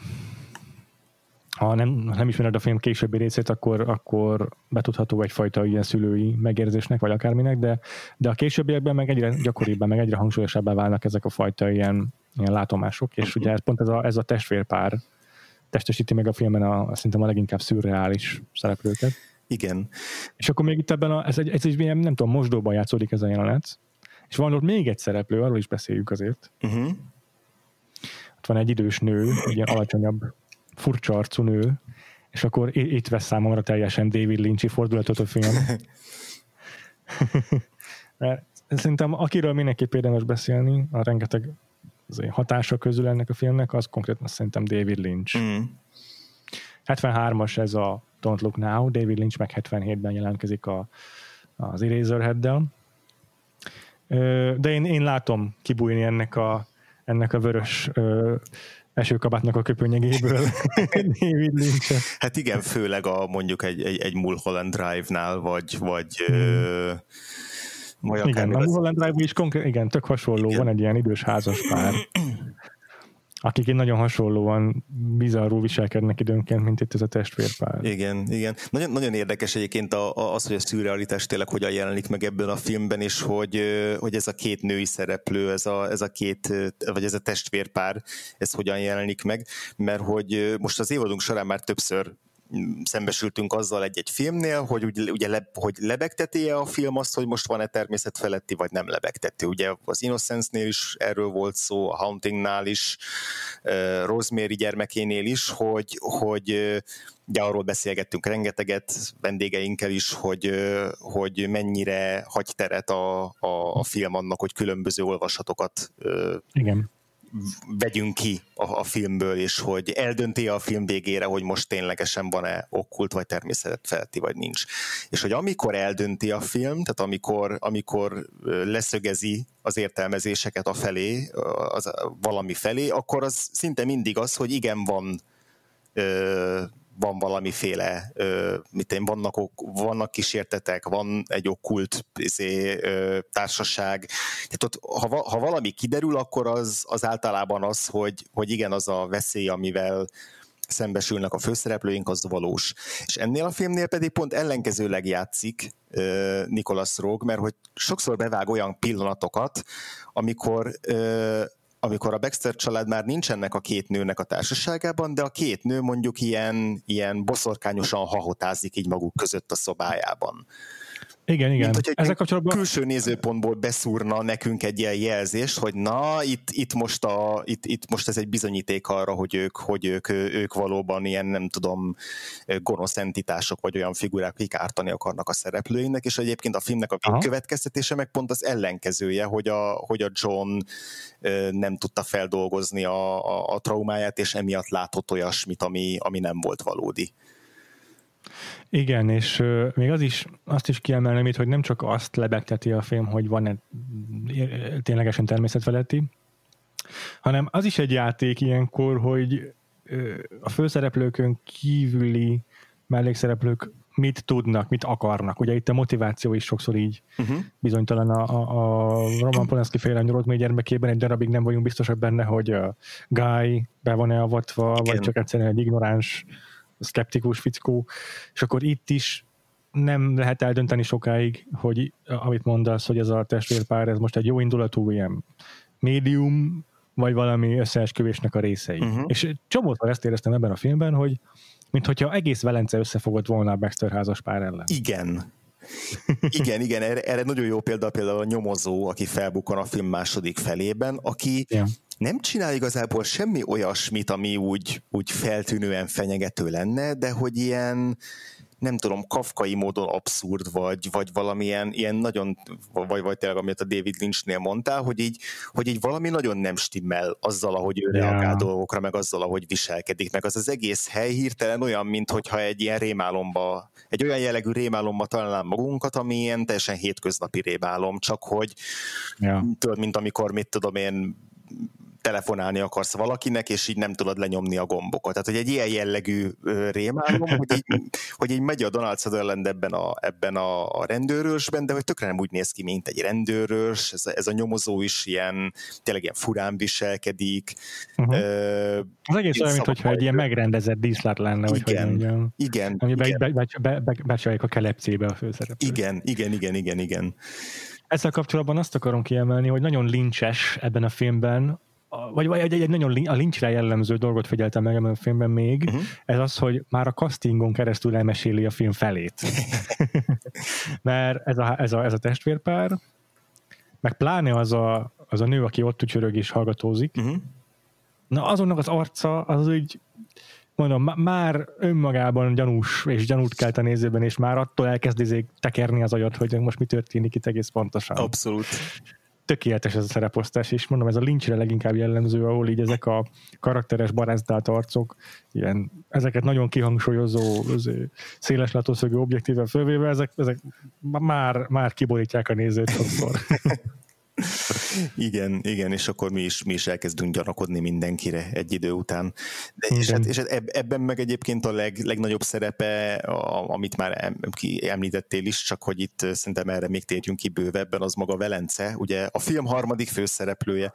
ha nem, nem ismered a film későbbi részét, akkor, akkor betudható egyfajta ilyen szülői megérzésnek, vagy akárminek, de, de a későbbiekben meg egyre gyakoribban, meg egyre hangsúlyosabbá válnak ezek a fajta ilyen, ilyen látomások, és ugye ez pont ez a, ez a testvérpár testesíti meg a filmen a, szerintem a leginkább szürreális szereplőket. Igen. És akkor még itt ebben a, ez egy, ez egy nem tudom, mosdóban játszódik ez a jelenet, és van ott még egy szereplő, arról is beszéljük azért. Uh-huh. Ott van egy idős nő, egy ilyen alacsonyabb furcsa arcú nő, és akkor itt vesz számomra teljesen David Lynch-i fordulatot a film. *laughs* Mert szerintem akiről mindenképp érdemes beszélni, a rengeteg hatása közül ennek a filmnek, az konkrétan szerintem David Lynch. Mm. 73-as ez a Don't Look Now, David Lynch meg 77-ben jelentkezik a, az Eraserhead-del. de én, én látom kibújni ennek a, ennek a vörös esőkabátnak a köpönyegéből David *laughs* Lynch. Hát igen, főleg a mondjuk egy, egy, egy Mulholland Drive-nál, vagy, vagy hmm. ö, igen, a Mulholland Drive is konkrét, igen, tök hasonló, igen. van egy ilyen idős házas pár, *clears throat* akik így nagyon hasonlóan bizarrul viselkednek időnként, mint itt ez a testvérpár. Igen, igen. Nagyon, nagyon érdekes egyébként az, hogy a szürrealitás tényleg hogyan jelenik meg ebben a filmben, és hogy, hogy ez a két női szereplő, ez a, ez a két, vagy ez a testvérpár, ez hogyan jelenik meg, mert hogy most az évadunk során már többször szembesültünk azzal egy-egy filmnél, hogy ugye, le, hogy lebegteti -e a film azt, hogy most van-e természet feletti, vagy nem lebegteti. Ugye az Innocence-nél is erről volt szó, a Hauntingnál is, Rosemary gyermekénél is, hogy, hogy ugye arról beszélgettünk rengeteget vendégeinkkel is, hogy, hogy mennyire hagy teret a, a, a film annak, hogy különböző olvasatokat Igen vegyünk ki a, a filmből, és hogy eldönti a film végére, hogy most ténylegesen van-e okkult, vagy természetet felti, vagy nincs. És hogy amikor eldönti a film, tehát amikor, amikor leszögezi az értelmezéseket a felé, az valami felé, akkor az szinte mindig az, hogy igen, van van valamiféle, mit én, vannak, vannak kísértetek, van egy okkult izé, társaság. Tehát ott, ha, ha valami kiderül, akkor az, az általában az, hogy, hogy igen, az a veszély, amivel szembesülnek a főszereplőink, az valós. És ennél a filmnél pedig pont ellenkezőleg játszik uh, Nicholas Rogue, mert hogy sokszor bevág olyan pillanatokat, amikor uh, amikor a Baxter család már nincsenek a két nőnek a társaságában, de a két nő mondjuk ilyen, ilyen boszorkányosan hahotázik így maguk között a szobájában. Igen, igen. Mint, Ezek kapcsolatban... külső nézőpontból beszúrna nekünk egy ilyen jelzést, hogy na, itt, itt, most a, itt, itt most ez egy bizonyíték arra, hogy ők, hogy ők, ők valóban ilyen, nem tudom, gonosz entitások, vagy olyan figurák, akik ártani akarnak a szereplőinek, és egyébként a filmnek a következtetése meg pont az ellenkezője, hogy a, hogy a John nem tudta feldolgozni a, a, a traumáját, és emiatt látott olyasmit, ami, ami nem volt valódi. Igen, és még az is, azt is kiemelném itt, hogy nem csak azt lebegteti a film, hogy van-e ténylegesen természetfeletti, hanem az is egy játék ilyenkor, hogy a főszereplőkön kívüli mellékszereplők mit tudnak, mit akarnak. Ugye itt a motiváció is sokszor így uh-huh. bizonytalan a, a, a Roman Polanski féle nyugodt gyermekében egy darabig nem vagyunk biztosak benne, hogy a Guy be van-e avatva, Igen. vagy csak egyszerűen egy ignoráns szkeptikus fickó, és akkor itt is nem lehet eldönteni sokáig, hogy amit mondasz, hogy ez a testvérpár, ez most egy jó indulatú ilyen médium, vagy valami összeesküvésnek a részei. Uh-huh. És csomószor ezt éreztem ebben a filmben, hogy mint hogyha egész Velence összefogott volna a Baxter házas pár ellen. Igen. *laughs* igen, igen, erre, erre nagyon jó példa például a nyomozó, aki felbukkan a film második felében, aki yeah nem csinál igazából semmi olyasmit, ami úgy, úgy feltűnően fenyegető lenne, de hogy ilyen, nem tudom, kafkai módon abszurd, vagy, vagy valamilyen ilyen nagyon, vagy, vagy tényleg, amit a David Lynchnél mondtál, hogy így, hogy így valami nagyon nem stimmel azzal, ahogy ő yeah. reagál dolgokra, meg azzal, ahogy viselkedik, meg az az egész hely hirtelen olyan, mintha egy ilyen rémálomba, egy olyan jellegű rémálomba találnám magunkat, ami ilyen teljesen hétköznapi rémálom, csak hogy yeah. tudod, mint amikor, mit tudom én, telefonálni akarsz valakinek, és így nem tudod lenyomni a gombokat. Tehát, hogy egy ilyen jellegű rémálom, hogy így, hogy így megy a Donald Sutherland ebben a, ebben a, a rendőrösben, de hogy tökre nem úgy néz ki, mint egy rendőrös, ez a, ez a nyomozó is ilyen, tényleg ilyen furán viselkedik. Uh-huh. Uh, az egész olyan, mintha egy ilyen megrendezett díszlet lenne, igen, hogy mondjam. Igen, Ami igen. Be, be, be, be, a kelepcébe a főszereplő. Igen, igen, igen, igen, igen. Ezzel kapcsolatban azt akarom kiemelni, hogy nagyon lincses ebben a filmben vagy, vagy egy, egy nagyon a lincsre jellemző dolgot figyeltem meg ebben a filmben még, uh-huh. ez az, hogy már a castingon keresztül elmeséli a film felét. *laughs* Mert ez a, ez, a, ez a testvérpár, meg pláne az a, az a nő, aki ott tücsörög és hallgatózik, uh-huh. na azonnak az arca, az úgy mondom, már önmagában gyanús, és gyanút kelt a nézőben, és már attól elkezd izé tekerni az agyat, hogy most mi történik itt egész pontosan. Abszolút tökéletes ez a szereposztás, és mondom, ez a lincsre leginkább jellemző, ahol így ezek a karakteres barázdált arcok, ilyen, ezeket nagyon kihangsúlyozó, széles látószögű objektíven fölvéve, ezek, ezek már, már kiborítják a nézőt sokszor. *laughs* igen, igen, és akkor mi is, mi is elkezdünk gyanakodni mindenkire egy idő után. De, és, hát, és hát ebben meg egyébként a leg, legnagyobb szerepe, a, amit már említettél is, csak hogy itt szerintem erre még térjünk ki bővebben, az maga Velence, ugye a film harmadik főszereplője.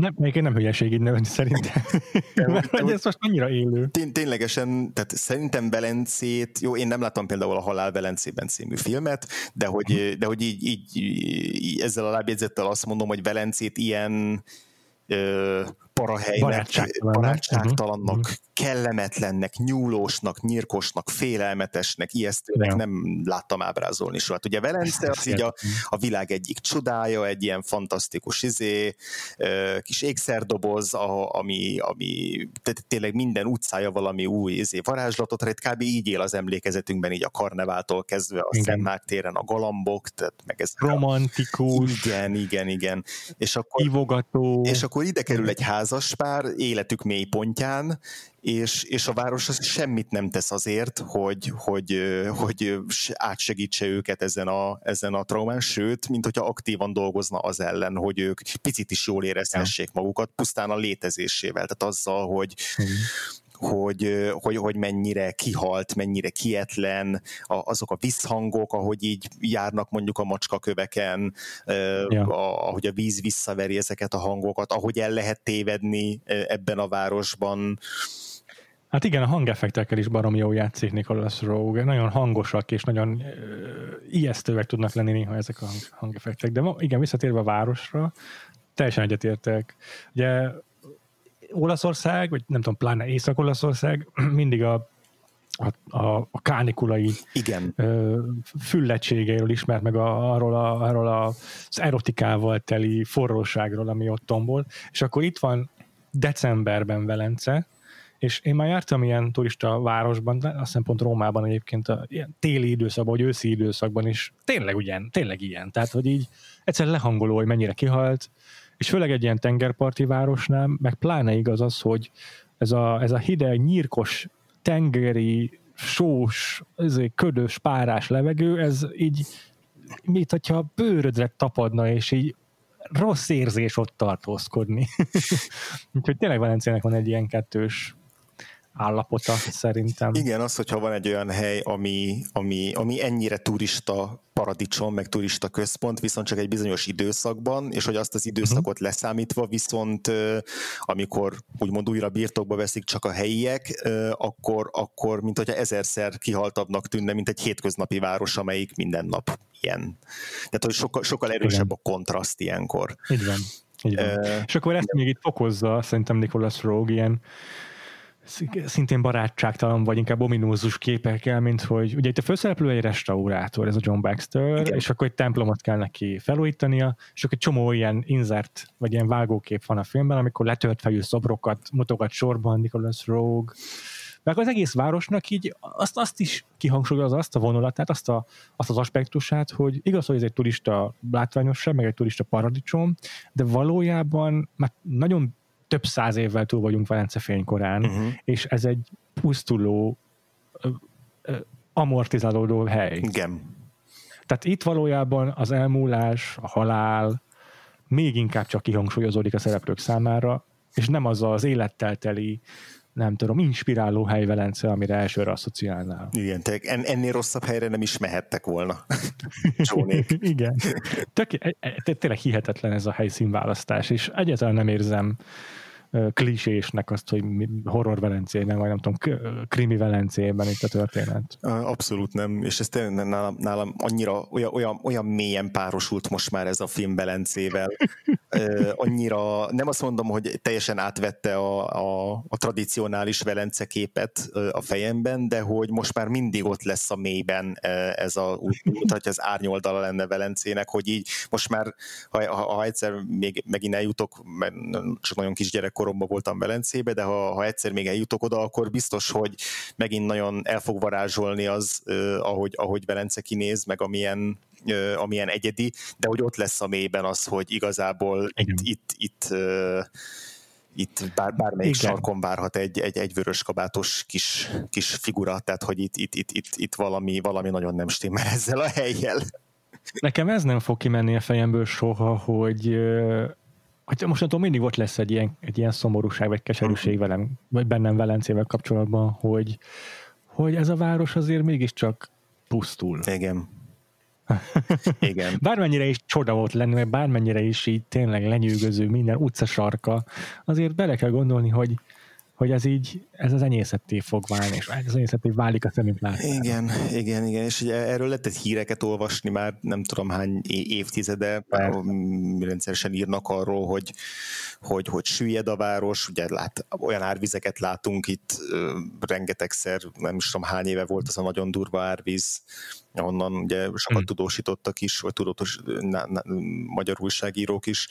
Nem, én nem hülyeség így nevezni szerintem. *laughs* Mert ez most annyira élő. Tény, ténylegesen, tehát szerintem Velencét, jó, én nem láttam például a Halál Velencében című filmet, de hogy, de hogy így, így, így ezzel a lábjegyzettel azt mondom, hogy Velencét ilyen parahelynek, barátságtalannak, uh-huh. kellemetlennek, nyúlósnak, nyírkosnak, félelmetesnek, ijesztőnek ja. nem láttam ábrázolni soha. Hát ugye Velence az így a, a világ egyik csodája, egy ilyen fantasztikus izé, kis ékszerdoboz, a, ami, ami tehát tényleg minden utcája valami új izé, varázslatot, tehát kb. így él az emlékezetünkben, így a karneváltól kezdve a Szentmák téren a galambok, tehát meg ez romantikus. Igen, igen, igen. És akkor, Ivogató. És akkor ide kerül egy házaspár életük mélypontján, és, és a város az semmit nem tesz azért, hogy, hogy, hogy átsegítse őket ezen a, ezen a traumán, sőt, mint hogyha aktívan dolgozna az ellen, hogy ők picit is jól érezhessék magukat, pusztán a létezésével, tehát azzal, hogy, mm hogy, hogy, hogy mennyire kihalt, mennyire kietlen, azok a visszhangok, ahogy így járnak mondjuk a macskaköveken, ja. ahogy a víz visszaveri ezeket a hangokat, ahogy el lehet tévedni ebben a városban. Hát igen, a hangeffektekkel is barom jó játszik Nicholas Rogue. Nagyon hangosak és nagyon uh, ijesztőek tudnak lenni néha ezek a hangeffektek. De igen, visszatérve a városra, teljesen egyetértek. Ugye Olaszország, vagy nem tudom, pláne Észak-Olaszország *clears throat* mindig a a, a, a kánikulai Igen. füllettségeiről ismert meg a, arról, a, arról a, az erotikával teli forróságról, ami ott tombol. És akkor itt van decemberben Velence, és én már jártam ilyen turista városban, de azt hiszem pont Rómában egyébként a ilyen téli időszakban, vagy őszi időszakban is tényleg ugyan, tényleg ilyen. Tehát, hogy így egyszer lehangoló, hogy mennyire kihalt, és főleg egy ilyen tengerparti városnál, meg pláne igaz az, hogy ez a, ez a hideg, nyírkos, tengeri, sós, ezért ködös, párás levegő, ez így, mit, hogyha bőrödre tapadna, és így rossz érzés ott tartózkodni. *laughs* Úgyhogy tényleg Valenciának van egy ilyen kettős állapota szerintem. Igen, az, hogyha van egy olyan hely, ami, ami, ami ennyire turista paradicsom, meg turista központ, viszont csak egy bizonyos időszakban, és hogy azt az időszakot uh-huh. leszámítva, viszont amikor úgymond újra birtokba veszik csak a helyiek, akkor, akkor mint hogyha ezerszer kihaltabbnak tűnne, mint egy hétköznapi város, amelyik minden nap ilyen. Tehát, hogy sokkal, sokkal erősebb Igen. a kontraszt ilyenkor. Így van. Így van. Uh, és akkor ezt még itt fokozza szerintem Nicholas Rogue ilyen szintén barátságtalan, vagy inkább ominózus képekkel, mint hogy ugye itt a főszereplő egy restaurátor, ez a John Baxter, Igen. és akkor egy templomot kell neki felújítania, és akkor egy csomó ilyen inzert, vagy ilyen vágókép van a filmben, amikor letört fejű szobrokat mutogat sorban Nicholas Rogue, meg az egész városnak így azt, azt is kihangsúlyozza azt a vonulatát, azt, a, azt az aspektusát, hogy igaz, hogy ez egy turista látványosság, meg egy turista paradicsom, de valójában már nagyon több száz évvel túl vagyunk Velence fénykorán, uh-huh. és ez egy pusztuló, amortizálódó hely. Igen. Tehát itt valójában az elmúlás, a halál még inkább csak kihangsúlyozódik a szereplők számára, és nem az az élettel teli nem tudom, inspiráló hely Velence, amire elsőre asszociálnál. Igen, te ennél rosszabb helyre nem is mehettek volna. *laughs* Igen. Tök, e- e- tényleg hihetetlen ez a helyszínválasztás, és egyáltalán nem érzem klisésnek azt, hogy horror Velencében, vagy nem tudom, krimi Velencében itt a történet. Abszolút nem, és ez tényleg nálam, nálam annyira olyan, olyan, olyan mélyen párosult most már ez a film Velencével. *laughs* annyira, nem azt mondom, hogy teljesen átvette a, a, a tradicionális Velence képet a fejemben, de hogy most már mindig ott lesz a mélyben ez a, úgy mutatja az árnyoldala lenne Velencének, hogy így most már, ha, ha, egyszer még megint eljutok, mert csak nagyon kis gyerek koromban voltam Velencébe, de ha, ha egyszer még eljutok oda, akkor biztos, hogy megint nagyon el fog varázsolni az, ahogy, ahogy Velence kinéz, meg amilyen, amilyen egyedi, de hogy ott lesz a mélyben az, hogy igazából Igen. itt, itt, itt itt bár, bármelyik Igen. sarkon várhat egy, egy, egy vörös kabátos kis, kis figura, tehát hogy itt, itt, itt, itt, itt valami, valami nagyon nem stimmel ezzel a helyjel. Nekem ez nem fog kimenni a fejemből soha, hogy hogy mostantól mindig ott lesz egy ilyen, egy ilyen szomorúság, vagy keserűség mhm. velem, vagy bennem Velencével kapcsolatban, hogy, hogy ez a város azért mégiscsak pusztul. Igen. *laughs* Igen. Bármennyire is csoda volt lenni, mert bármennyire is így tényleg lenyűgöző minden utcasarka, azért bele kell gondolni, hogy hogy ez így, ez az enyészetté fog válni, és ez az enyészetté válik a szemünk. Igen, igen, igen, és ugye erről lehetett híreket olvasni már nem tudom hány évtizede, rendszeresen írnak arról, hogy, hogy, hogy süllyed a város, ugye lát, olyan árvizeket látunk itt rengetegszer, nem is tudom hány éve volt az a nagyon durva árvíz, onnan ugye sokat hmm. tudósítottak is, vagy tudatos na, na, magyar újságírók is,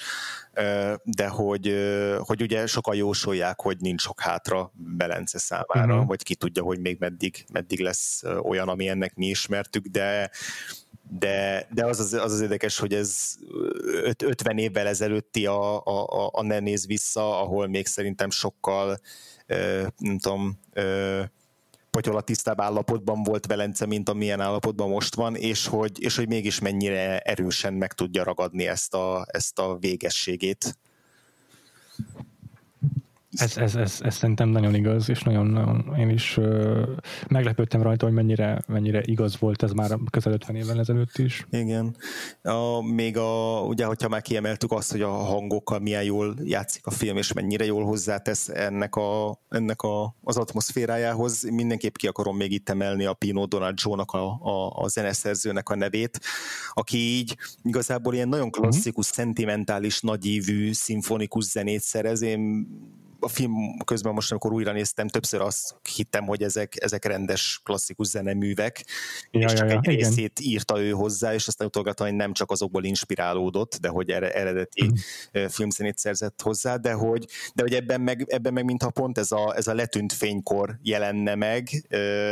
de hogy, hogy ugye sokan jósolják, hogy nincs sok hátra Belence számára, hmm. vagy ki tudja, hogy még meddig, meddig lesz olyan, ami ennek mi ismertük, de de, de az, az, az az érdekes, hogy ez 50 évvel ezelőtti a, a, a Ne Néz Vissza, ahol még szerintem sokkal nem tudom, a tisztább állapotban volt Velence, mint amilyen állapotban most van, és hogy, és hogy mégis mennyire erősen meg tudja ragadni ezt a, ezt a végességét. Ez, ez, ez, ez szerintem nagyon igaz, és nagyon, nagyon én is uh, meglepődtem rajta, hogy mennyire, mennyire igaz volt ez már közel 50 évvel ezelőtt is. Igen. A, még a, ugye, hogyha már kiemeltük azt, hogy a hangokkal milyen jól játszik a film, és mennyire jól hozzátesz ennek, a, ennek a, az atmoszférájához, mindenképp ki akarom még itt emelni a Pino Donaggio-nak a, a, a zeneszerzőnek a nevét, aki így igazából ilyen nagyon klasszikus, mm-hmm. szentimentális, nagyívű, szimfonikus zenét szerez. Én a film közben most, amikor újra néztem, többször azt hittem, hogy ezek, ezek rendes klasszikus zeneművek, ja, és csak ja, ja, egy igen. részét írta ő hozzá, és aztán utolgattam, hogy nem csak azokból inspirálódott, de hogy eredeti mm. filmzenét szerzett hozzá, de hogy, de hogy ebben, meg, ebben meg mintha pont ez a, ez a letűnt fénykor jelenne meg,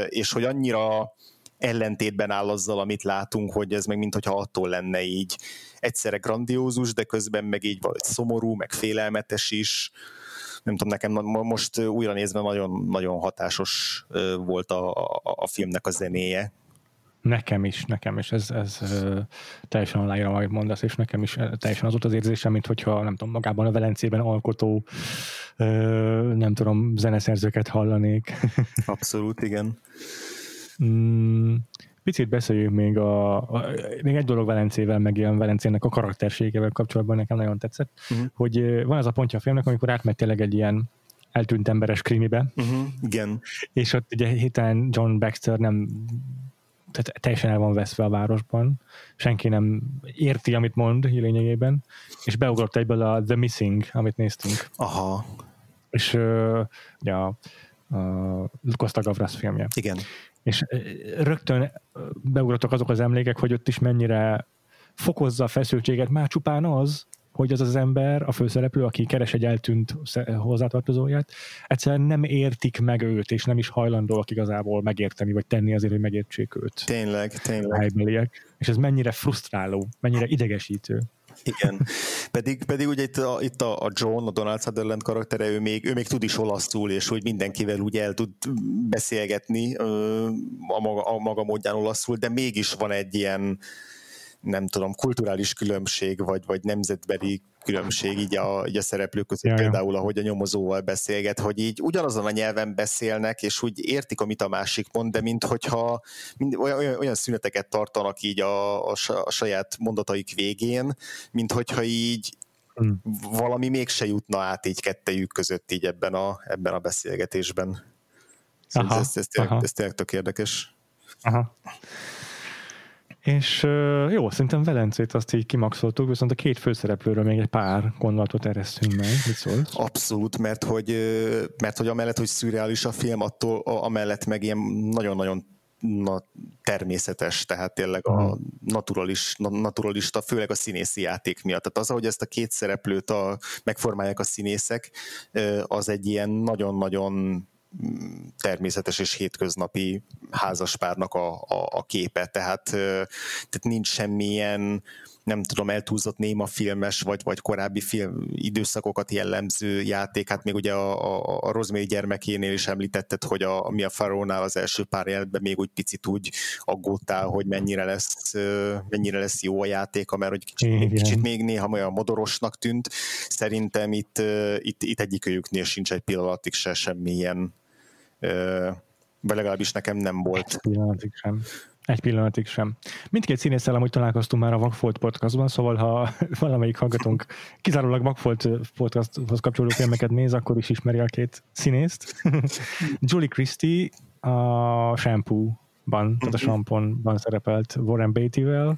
és hogy annyira ellentétben áll azzal, amit látunk, hogy ez meg mintha attól lenne így egyszerre grandiózus, de közben meg így valahogy szomorú, meg félelmetes is, nem tudom, nekem most újra nézve nagyon, nagyon hatásos volt a, a, a filmnek a zenéje. Nekem is, nekem is, ez, ez teljesen aláírom, amit mondasz, és nekem is teljesen az volt az érzésem, mint hogyha, nem tudom, magában a Velencében alkotó, nem tudom, zeneszerzőket hallanék. Abszolút, igen. Mm, Picit beszéljünk még a, a még egy dolog Velencével, meg ilyen Velencének a karakterségével kapcsolatban nekem nagyon tetszett, uh-huh. hogy van az a pontja a filmnek, amikor átmegy tényleg egy ilyen eltűnt emberes krimibe. Uh-huh. Igen. És ott ugye héten John Baxter nem tehát teljesen el van veszve a városban, senki nem érti, amit mond lényegében, és beugrott egyből a The Missing, amit néztünk. Aha. És uh, ugye a, a Costa Gavras filmje. Igen és rögtön beugrottak azok az emlékek, hogy ott is mennyire fokozza a feszültséget, már csupán az, hogy az az ember, a főszereplő, aki keres egy eltűnt hozzátartozóját, egyszerűen nem értik meg őt, és nem is hajlandóak igazából megérteni, vagy tenni azért, hogy megértsék őt. Tényleg, tényleg. És ez mennyire frusztráló, mennyire idegesítő. Igen. Pedig, pedig ugye itt a, itt a John, a Donald Sutherland karaktere, ő még, ő még tud is olaszul, és hogy mindenkivel úgy el tud beszélgetni a maga, a maga módján olaszul, de mégis van egy ilyen nem tudom, kulturális különbség, vagy, vagy nemzetbeli különbség így a, így a szereplők között, ja, például ahogy a nyomozóval beszélget, hogy így ugyanazon a nyelven beszélnek, és úgy értik, amit a másik mond, de mint hogyha mind, olyan, olyan szüneteket tartanak így a, a, a saját mondataik végén, mint hogyha így hmm. valami mégse jutna át így kettejük között így ebben a, ebben a beszélgetésben. Szóval aha, ez, ez, tényleg, ez tényleg tök érdekes. Aha. És jó, szerintem Velencét azt így kimaxoltuk, viszont a két főszereplőről még egy pár gondolatot eresztünk meg. Mit szólsz? Abszolút, mert hogy, mert hogy amellett, hogy szürreális a film, attól amellett meg ilyen nagyon-nagyon na, természetes, tehát tényleg a hmm. naturalis, naturalista, főleg a színészi játék miatt. Tehát az, ahogy ezt a két szereplőt a, megformálják a színészek, az egy ilyen nagyon-nagyon természetes és hétköznapi házaspárnak a, a, a képe, tehát, tehát nincs semmilyen nem tudom, eltúlzott néma filmes, vagy, vagy korábbi film időszakokat jellemző játék. Hát még ugye a, a, a Rosemary gyermekénél is említetted, hogy a, ami a Farónál az első pár jelentben még úgy picit úgy aggódtál, hogy mennyire lesz, mennyire lesz jó a játéka, mert hogy kicsit, kicsit még néha olyan modorosnak tűnt. Szerintem itt, itt, itt egyikőjüknél sincs egy pillanatig se semmilyen vagy legalábbis nekem nem volt. Pillanatig sem. Egy pillanatig sem. Mindkét színésszel amúgy találkoztunk már a Vagfolt podcastban, szóval ha *laughs* valamelyik hallgatónk kizárólag Vagfolt podcasthoz kapcsolódó filmeket néz, akkor is ismeri a két színészt. *laughs* Julie Christie a Shampoo-ban, tehát a Samponban szerepelt Warren Beatty-vel,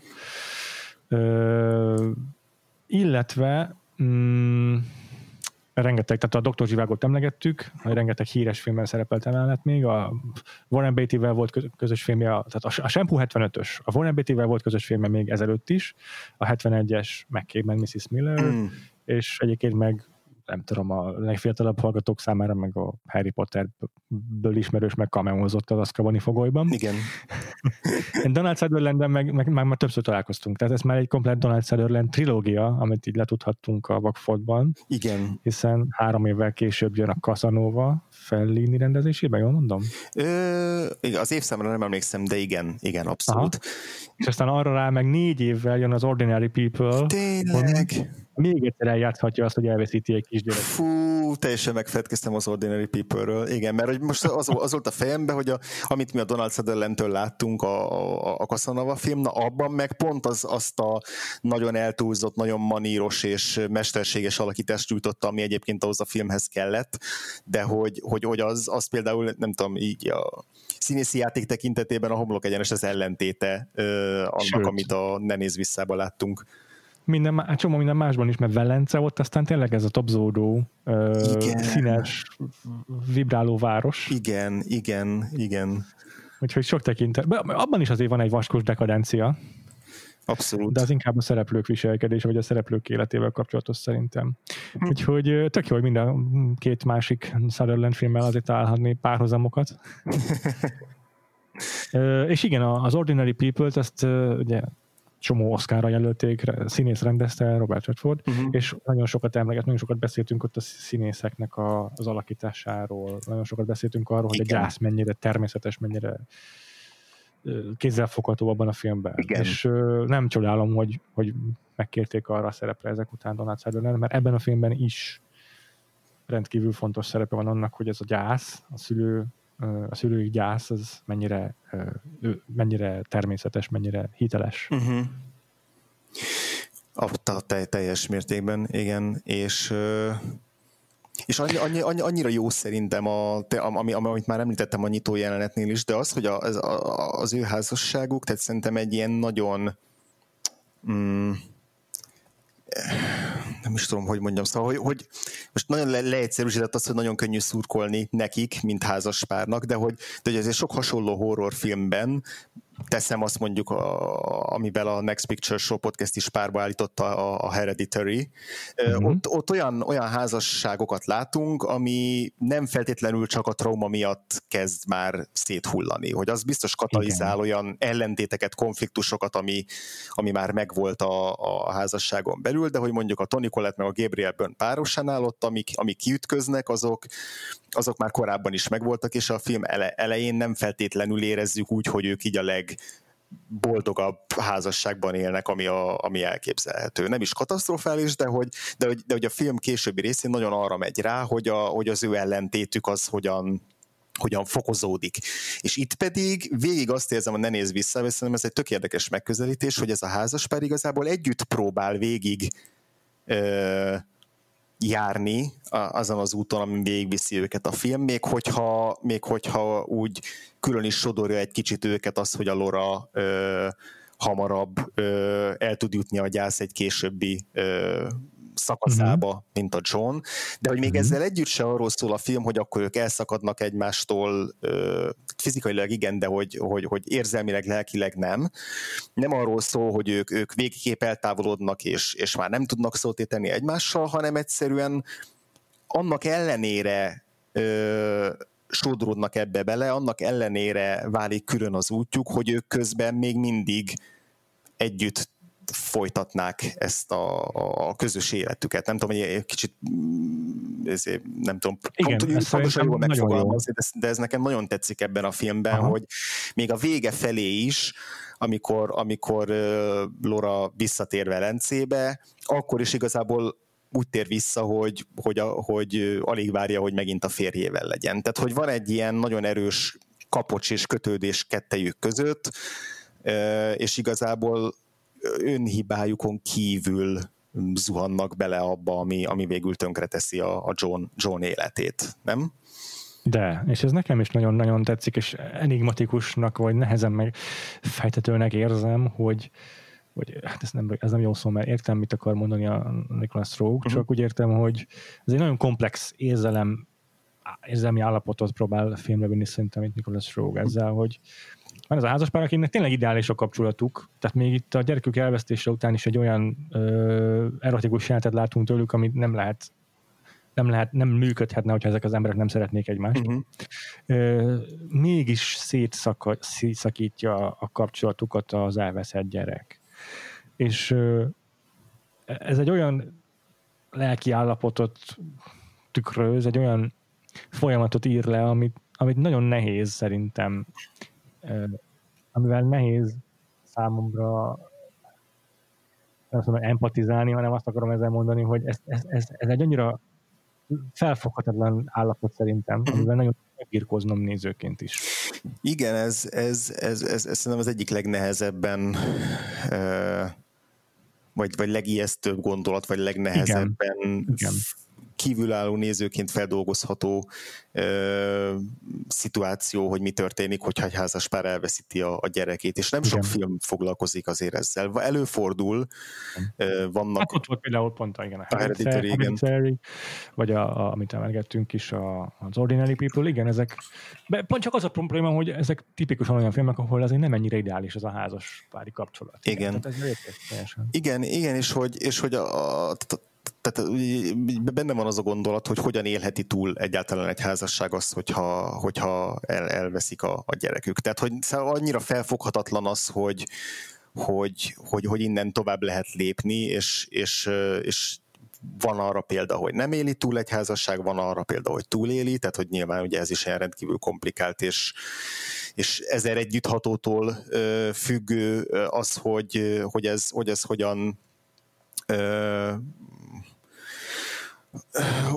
illetve mm, rengeteg, tehát a Dr. Zsivágot emlegettük, rengeteg híres filmben szerepelt emellett még, a Warren Beatty-vel volt közös filmje, tehát a Shampoo 75-ös, a Warren Beatty-vel volt közös filmje még ezelőtt is, a 71-es McCabe Mrs. Miller, mm. és egyébként meg nem tudom, a legfiatalabb hallgatók számára, meg a Harry Potterből ismerős, meg kameózott az Azkabani fogolyban. Igen. *laughs* Donald sutherland meg, meg, meg, már többször találkoztunk, tehát ez már egy komplet Donald Sutherland trilógia, amit így letudhattunk a Vagfordban. Igen. Hiszen három évvel később jön a Casanova Fellini rendezésében, jól mondom? Ö, az évszámra nem emlékszem, de igen, igen, abszolút. Aha. És aztán arra rá meg négy évvel jön az Ordinary People. Tényleg? Még egyszer eljátszhatja azt, hogy elveszíti egy kisgyerek. Fú, teljesen megfetkeztem az Ordinary People-ről. Igen, mert hogy most az, az volt a fejemben, hogy a, amit mi a Donald Sutherland-től láttunk a, a, a Casanova film, na abban meg pont az, azt a nagyon eltúlzott, nagyon maníros és mesterséges alakítást nyújtotta, ami egyébként ahhoz a filmhez kellett, de hogy, hogy, hogy az, az például, nem tudom, így a színészi játék tekintetében a homlok egyenes az ellentéte ö, annak, Sőt. amit a Ne néz visszába láttunk minden, hát csomó minden másban is, mert Velence ott aztán tényleg ez a topzódó, színes, vibráló város. Igen, igen, igen. Úgyhogy sok tekintet. Abban is azért van egy vaskos dekadencia. Abszolút. De az inkább a szereplők viselkedése, vagy a szereplők életével kapcsolatos szerintem. Hm. Úgyhogy tök jó, hogy minden két másik Sutherland filmmel azért találhatni párhuzamokat. *laughs* és igen, az Ordinary People-t, ezt ugye csomó Oscarra jelölték, színész rendezte, Robert Redford, uh-huh. és nagyon sokat emleget, nagyon sokat beszéltünk ott a színészeknek a, az alakításáról, nagyon sokat beszéltünk arról, Igen. hogy a gyász mennyire természetes, mennyire kézzelfogható abban a filmben. Igen. És uh, nem csodálom, hogy, hogy megkérték arra a szerepre ezek után Donald Sutherland, mert ebben a filmben is rendkívül fontos szerepe van annak, hogy ez a gyász, a szülő a szülői gyász az mennyire, mennyire természetes, mennyire hiteles. Uh-huh. A, teljes mértékben, igen, és és annyi, annyi, annyi, annyira jó szerintem, a, ami, amit már említettem a nyitó jelenetnél is, de az, hogy a, az, az ő házasságuk, tehát szerintem egy ilyen nagyon mm, nem is tudom, hogy mondjam, szóval, hogy, hogy most nagyon le, leegyszerűsített az, hogy nagyon könnyű szurkolni nekik, mint házaspárnak, de hogy, de hogy azért sok hasonló horrorfilmben teszem azt mondjuk, a, amivel a Next Picture Show podcast is párba állította a, a Hereditary. Uh-huh. Ott, ott olyan, olyan házasságokat látunk, ami nem feltétlenül csak a trauma miatt kezd már széthullani, hogy az biztos katalizál Igen. olyan ellentéteket, konfliktusokat, ami, ami már megvolt a, a házasságon belül, de hogy mondjuk a Tony Collette meg a Gabriel Byrne párosánál ott, amik, amik kiütköznek, azok, azok már korábban is megvoltak, és a film ele, elején nem feltétlenül érezzük úgy, hogy ők így a leg boldogabb házasságban élnek, ami, a, ami elképzelhető. Nem is katasztrofális, de hogy, de, hogy, de hogy a film későbbi részén nagyon arra megy rá, hogy, a, hogy az ő ellentétük az hogyan, hogyan fokozódik. És itt pedig végig azt érzem, hogy ne néz vissza, mert szerintem ez egy tök érdekes megközelítés, hogy ez a házaspár igazából együtt próbál végig ö, járni azon az úton, amin végigviszi őket a film, még hogyha, még hogyha úgy külön is sodorja egy kicsit őket az, hogy a Lora ö, hamarabb ö, el tud jutni a gyász egy későbbi ö, szakaszába, uh-huh. mint a John, de hogy még uh-huh. ezzel együtt se arról szól a film, hogy akkor ők elszakadnak egymástól fizikailag igen, de hogy, hogy, hogy érzelmileg, lelkileg nem. Nem arról szól, hogy ők, ők végképp eltávolodnak, és, és már nem tudnak szót tenni egymással, hanem egyszerűen annak ellenére ö, sodródnak ebbe bele, annak ellenére válik külön az útjuk, hogy ők közben még mindig együtt folytatnák ezt a, a közös életüket. Nem tudom, hogy egy kicsit mm, ezért, nem tudom, Igen, pont, pontosan jól megfogalmazni, de, de ez nekem nagyon tetszik ebben a filmben, Aha. hogy még a vége felé is, amikor, amikor Laura visszatér Velencébe, akkor is igazából úgy tér vissza, hogy, hogy, a, hogy alig várja, hogy megint a férjével legyen. Tehát, hogy van egy ilyen nagyon erős kapocs és kötődés kettejük között, és igazából önhibájukon kívül zuhannak bele abba, ami, ami végül tönkreteszi a, a John, John életét, nem? De, és ez nekem is nagyon-nagyon tetszik, és enigmatikusnak, vagy nehezen meg fejtetőnek érzem, hogy, hogy hát ez nem, ez nem jó szó, mert értem, mit akar mondani a Nicholas Rogue, uh-huh. csak úgy értem, hogy ez egy nagyon komplex érzelem, érzelmi állapotot próbál filmre vinni szerintem itt Nicholas Rogue ezzel, hogy van ez a házaspár, akinek tényleg ideális a kapcsolatuk, tehát még itt a gyerekük elvesztése után is egy olyan ö, erotikus jelentet látunk tőlük, amit nem lehet nem, lehet, nem működhetne, hogyha ezek az emberek nem szeretnék egymást. Uh-huh. Ö, mégis szétszakítja a kapcsolatukat az elveszett gyerek. És ö, ez egy olyan lelki állapotot tükröz, egy olyan folyamatot ír le, amit, amit nagyon nehéz szerintem amivel nehéz számomra nem tudom, empatizálni, hanem azt akarom ezzel mondani, hogy ez, ez, ez, ez egy annyira felfoghatatlan állapot szerintem, mhm. amivel nagyon megírkoznom nézőként is. Igen, ez, ez, ez, ez, ez szerintem az egyik legnehezebben vagy, vagy legijesztőbb gondolat, vagy legnehezebben Igen. Igen kívülálló nézőként feldolgozható ö, szituáció, hogy mi történik, hogyha egy házas pár elveszíti a, a gyerekét, és nem igen. sok film foglalkozik azért ezzel. Előfordul, ö, vannak... Hát ott volt például pont a, igen, a Hereditary, igen. Hereditary, vagy a, a, amit emlegettünk is, a, az Ordinary People, igen, ezek, be, pont csak az a probléma, hogy ezek tipikusan olyan filmek, ahol azért nem ennyire ideális az a házas pári kapcsolat. Igen. Igen, igen, igen, és hogy, és hogy a, a, tehát benne van az a gondolat, hogy hogyan élheti túl egyáltalán egy házasság azt, hogyha, hogyha el, elveszik a, a gyerekük. Tehát, hogy szóval annyira felfoghatatlan az, hogy, hogy, hogy, hogy innen tovább lehet lépni, és, és, és van arra példa, hogy nem éli túl egy házasság, van arra példa, hogy túléli, tehát hogy nyilván ugye ez is ilyen rendkívül komplikált, és, és ezer együtthatótól függő az, hogy, hogy, ez, hogy ez hogyan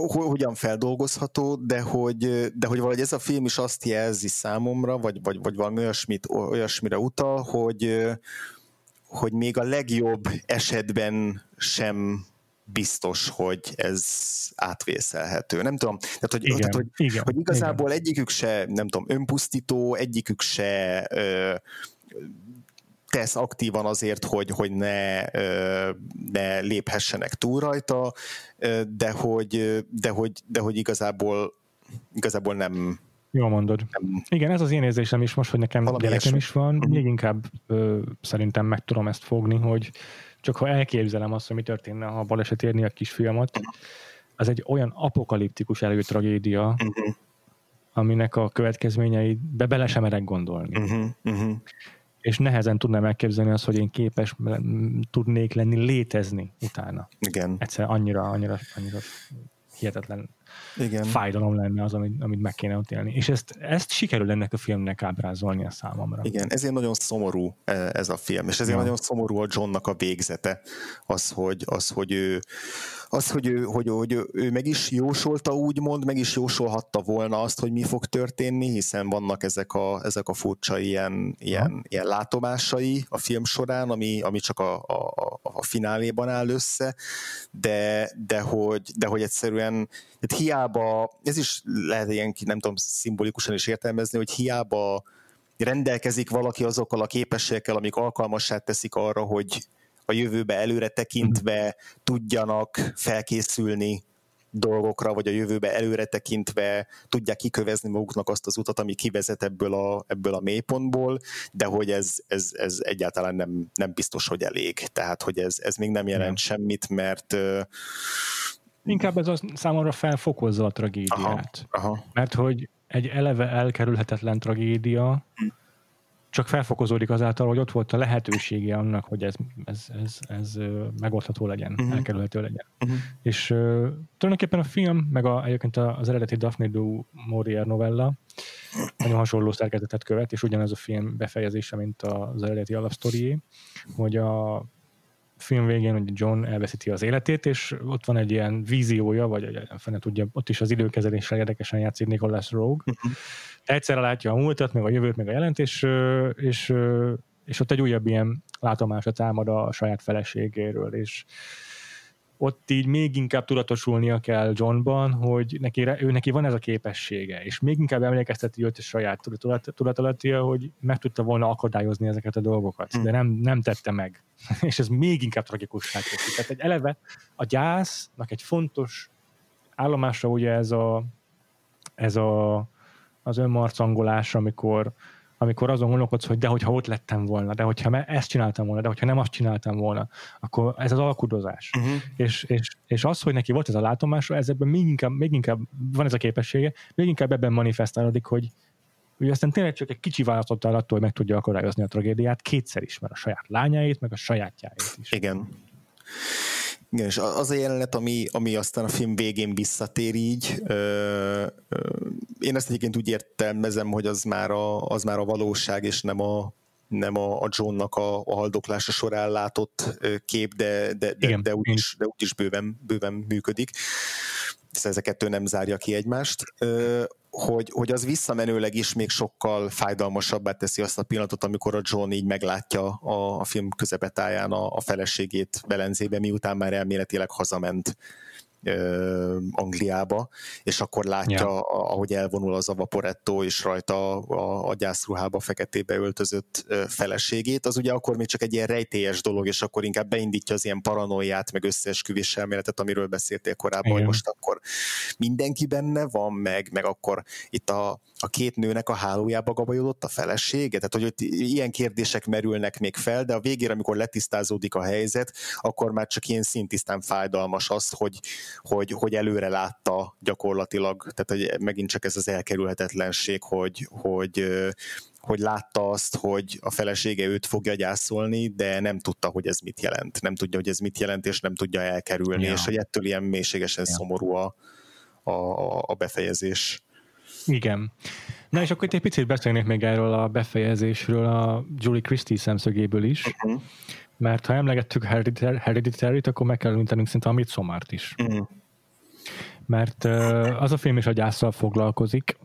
hogyan feldolgozható, de hogy, de hogy valahogy ez a film is azt jelzi számomra, vagy, vagy, vagy valami olyasmit, olyasmire utal, hogy, hogy még a legjobb esetben sem biztos, hogy ez átvészelhető. Nem tudom, tehát hogy, igen, tehát, hogy, igen, hogy igazából igen. egyikük se, nem tudom, önpusztító, egyikük se ö, tesz aktívan azért, hogy, hogy ne, ne léphessenek túl rajta, de hogy, de hogy, de hogy igazából, igazából nem, Jól mondod. Igen, ez az én érzésem is most, hogy nekem Valami gyerekem is van, uh-huh. még inkább ö, szerintem meg tudom ezt fogni, hogy csak ha elképzelem azt, hogy mi történne, ha baleset érni a kisfiamat, az egy olyan apokaliptikus elő tragédia, uh-huh. aminek a következményei be bele sem merek gondolni. Uh-huh. Uh-huh és nehezen tudnám elképzelni azt, hogy én képes tudnék lenni létezni utána. Igen. Egyszer annyira, annyira, annyira hihetetlen igen. fájdalom lenne az, amit, amit meg kéne ott élni. És ezt, ezt sikerül ennek a filmnek ábrázolni a számomra. Igen, ezért nagyon szomorú e, ez a film, és ezért ja. nagyon szomorú a Johnnak a végzete, az, hogy, az, hogy ő az, hogy ő, hogy, hogy ő, meg is jósolta úgymond, meg is jósolhatta volna azt, hogy mi fog történni, hiszen vannak ezek a, ezek a furcsa ilyen, ilyen, ilyen látomásai a film során, ami, ami csak a, a, a fináléban áll össze, de, de, hogy, de hogy egyszerűen tehát hiába, ez is lehet ilyen, nem tudom, szimbolikusan is értelmezni, hogy hiába rendelkezik valaki azokkal a képességekkel, amik alkalmassá teszik arra, hogy a jövőbe előre tekintve tudjanak felkészülni dolgokra, vagy a jövőbe előre tekintve tudják kikövezni maguknak azt az utat, ami kivezet ebből a, ebből a mélypontból, de hogy ez, ez, ez egyáltalán nem, nem biztos, hogy elég. Tehát, hogy ez, ez még nem jelent semmit, mert Inkább ez a számomra felfokozza a tragédiát. Aha, aha. Mert hogy egy eleve elkerülhetetlen tragédia, csak felfokozódik azáltal, hogy ott volt a lehetősége annak, hogy ez, ez, ez, ez megoldható legyen, uh-huh. elkerülhető legyen. Uh-huh. És uh, tulajdonképpen a film, meg a, egyébként az eredeti Daphne du Maurier novella nagyon hasonló szerkezetet követ, és ugyanez a film befejezése, mint az eredeti alapsztorié, hogy a film végén hogy John elveszíti az életét, és ott van egy ilyen víziója, vagy fene tudja, ott is az időkezeléssel érdekesen játszik Nicholas Rogue. Uh-huh. Egyszerre látja a múltat, meg a jövőt, meg a jelent, és, és, és ott egy újabb ilyen látomása támad a saját feleségéről, és ott így még inkább tudatosulnia kell Johnban, hogy neki, ő neki van ez a képessége, és még inkább emlékezteti őt a saját tudatalattia, hogy meg tudta volna akadályozni ezeket a dolgokat, de nem, nem tette meg. *laughs* és ez még inkább tragikussá teszi. Tehát egy eleve a gyásznak egy fontos állomásra ugye ez a, ez a az önmarcangolás, amikor amikor azon gondolkodsz, hogy de hogyha ott lettem volna, de hogyha ezt csináltam volna, de hogyha nem azt csináltam volna, akkor ez az alkudozás. Uh-huh. És, és, és az, hogy neki volt ez a látomása, ez ebben még inkább, még inkább van ez a képessége, még inkább ebben manifestálódik, hogy hogy aztán tényleg csak egy kicsi választott attól, hogy meg tudja akadályozni a tragédiát kétszer is, mert a saját lányáit, meg a sajátjáit is. Igen. Igen, és az a jelenet, ami, ami aztán a film végén visszatér így, ö, ö, én ezt egyébként úgy értelmezem, hogy az már a, az már a valóság, és nem a, nem a, a Johnnak a, a haldoklása során látott kép, de, de, de, de, úgyis, de úgyis bőven, bőven működik. Ez a kettő nem zárja ki egymást hogy, hogy az visszamenőleg is még sokkal fájdalmasabbá teszi azt a pillanatot, amikor a John így meglátja a, a film közepetáján a, a feleségét Belenzébe, miután már elméletileg hazament Angliába, és akkor látja, ja. ahogy elvonul az a vaporetto, és rajta a, a gyászruhába feketébe öltözött feleségét, az ugye akkor még csak egy ilyen rejtélyes dolog, és akkor inkább beindítja az ilyen paranoiát, meg összeesküvés elméletet, amiről beszéltél korábban, Igen. hogy most akkor mindenki benne van, meg, meg akkor itt a, a két nőnek a hálójába gabajodott a felesége? Tehát, hogy ott ilyen kérdések merülnek még fel, de a végére, amikor letisztázódik a helyzet, akkor már csak ilyen szintisztán fájdalmas az, hogy, hogy, hogy előre látta gyakorlatilag, tehát hogy megint csak ez az elkerülhetetlenség, hogy, hogy, hogy látta azt, hogy a felesége őt fogja gyászolni, de nem tudta, hogy ez mit jelent. Nem tudja, hogy ez mit jelent, és nem tudja elkerülni, ja. és hogy ettől ilyen mélységesen ja. szomorú a, a, a befejezés. Igen. Na és akkor itt egy picit beszélnék még erről a befejezésről a Julie Christie szemszögéből is, uh-huh. Mert ha emlegettük Hereditary-t, akkor meg kell említenünk szinte a Midsommar-t is. Uh-huh. Mert az a film is a gyászsal foglalkozik,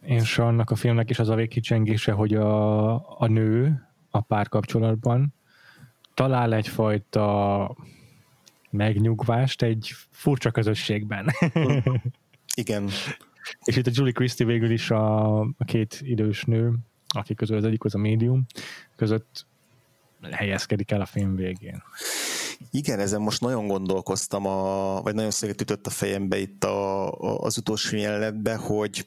és annak a filmnek is az a végkicsengése, hogy a, a nő a párkapcsolatban talál egyfajta megnyugvást egy furcsa közösségben. Igen. És itt a Julie Christie végül is a, a két idős nő, akik közül az egyik az a médium, között helyezkedik el a film végén. Igen, ezen most nagyon gondolkoztam, a, vagy nagyon szöget ütött a fejembe itt a, a, az utolsó jelenetben, hogy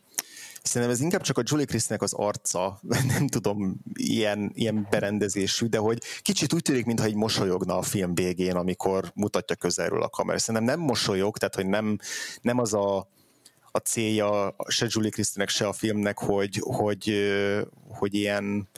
Szerintem ez inkább csak a Julie Christnek az arca, *laughs* nem tudom, ilyen, ilyen berendezésű, de hogy kicsit úgy tűnik, mintha egy mosolyogna a film végén, amikor mutatja közelről a kamera. Szerintem nem mosolyog, tehát hogy nem, nem az a a célja se Julie Christinek, se a filmnek, hogy, hogy, hogy ilyen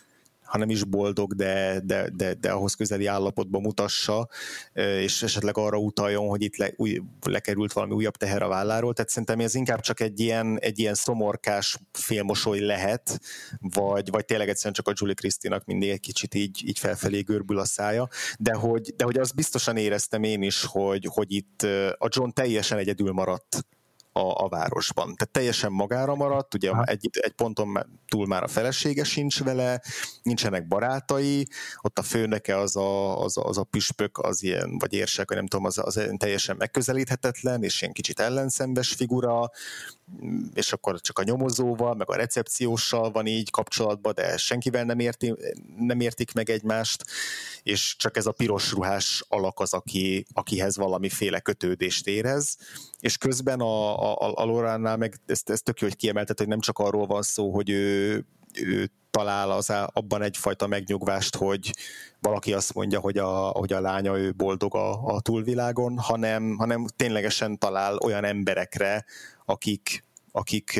ha nem is boldog, de, de, de, de ahhoz közeli állapotban mutassa, és esetleg arra utaljon, hogy itt le, új, lekerült valami újabb teher a válláról. Tehát szerintem ez inkább csak egy ilyen, egy ilyen szomorkás félmosoly lehet, vagy, vagy tényleg egyszerűen csak a Julie Christinak mindig egy kicsit így, így felfelé görbül a szája, de hogy, de hogy azt biztosan éreztem én is, hogy, hogy itt a John teljesen egyedül maradt a, a városban. Tehát teljesen magára maradt, ugye egy, egy ponton túl már a felesége sincs vele, nincsenek barátai, ott a főnöke az a, az, a, az a püspök, az ilyen, vagy érsek, vagy nem tudom, az, az teljesen megközelíthetetlen, és ilyen kicsit ellenszembes figura, és akkor csak a nyomozóval, meg a recepcióssal van így kapcsolatban, de senkivel nem, érti, nem értik meg egymást, és csak ez a piros ruhás alak az, aki, akihez valamiféle kötődést érez, és közben a, a, a Loránál meg ezt, ezt tök jó, hogy kiemeltet, hogy nem csak arról van szó, hogy ő, ő talál az, abban egyfajta megnyugvást, hogy valaki azt mondja, hogy a, hogy a lánya ő boldog a, a túlvilágon, hanem, hanem ténylegesen talál olyan emberekre, akik, akik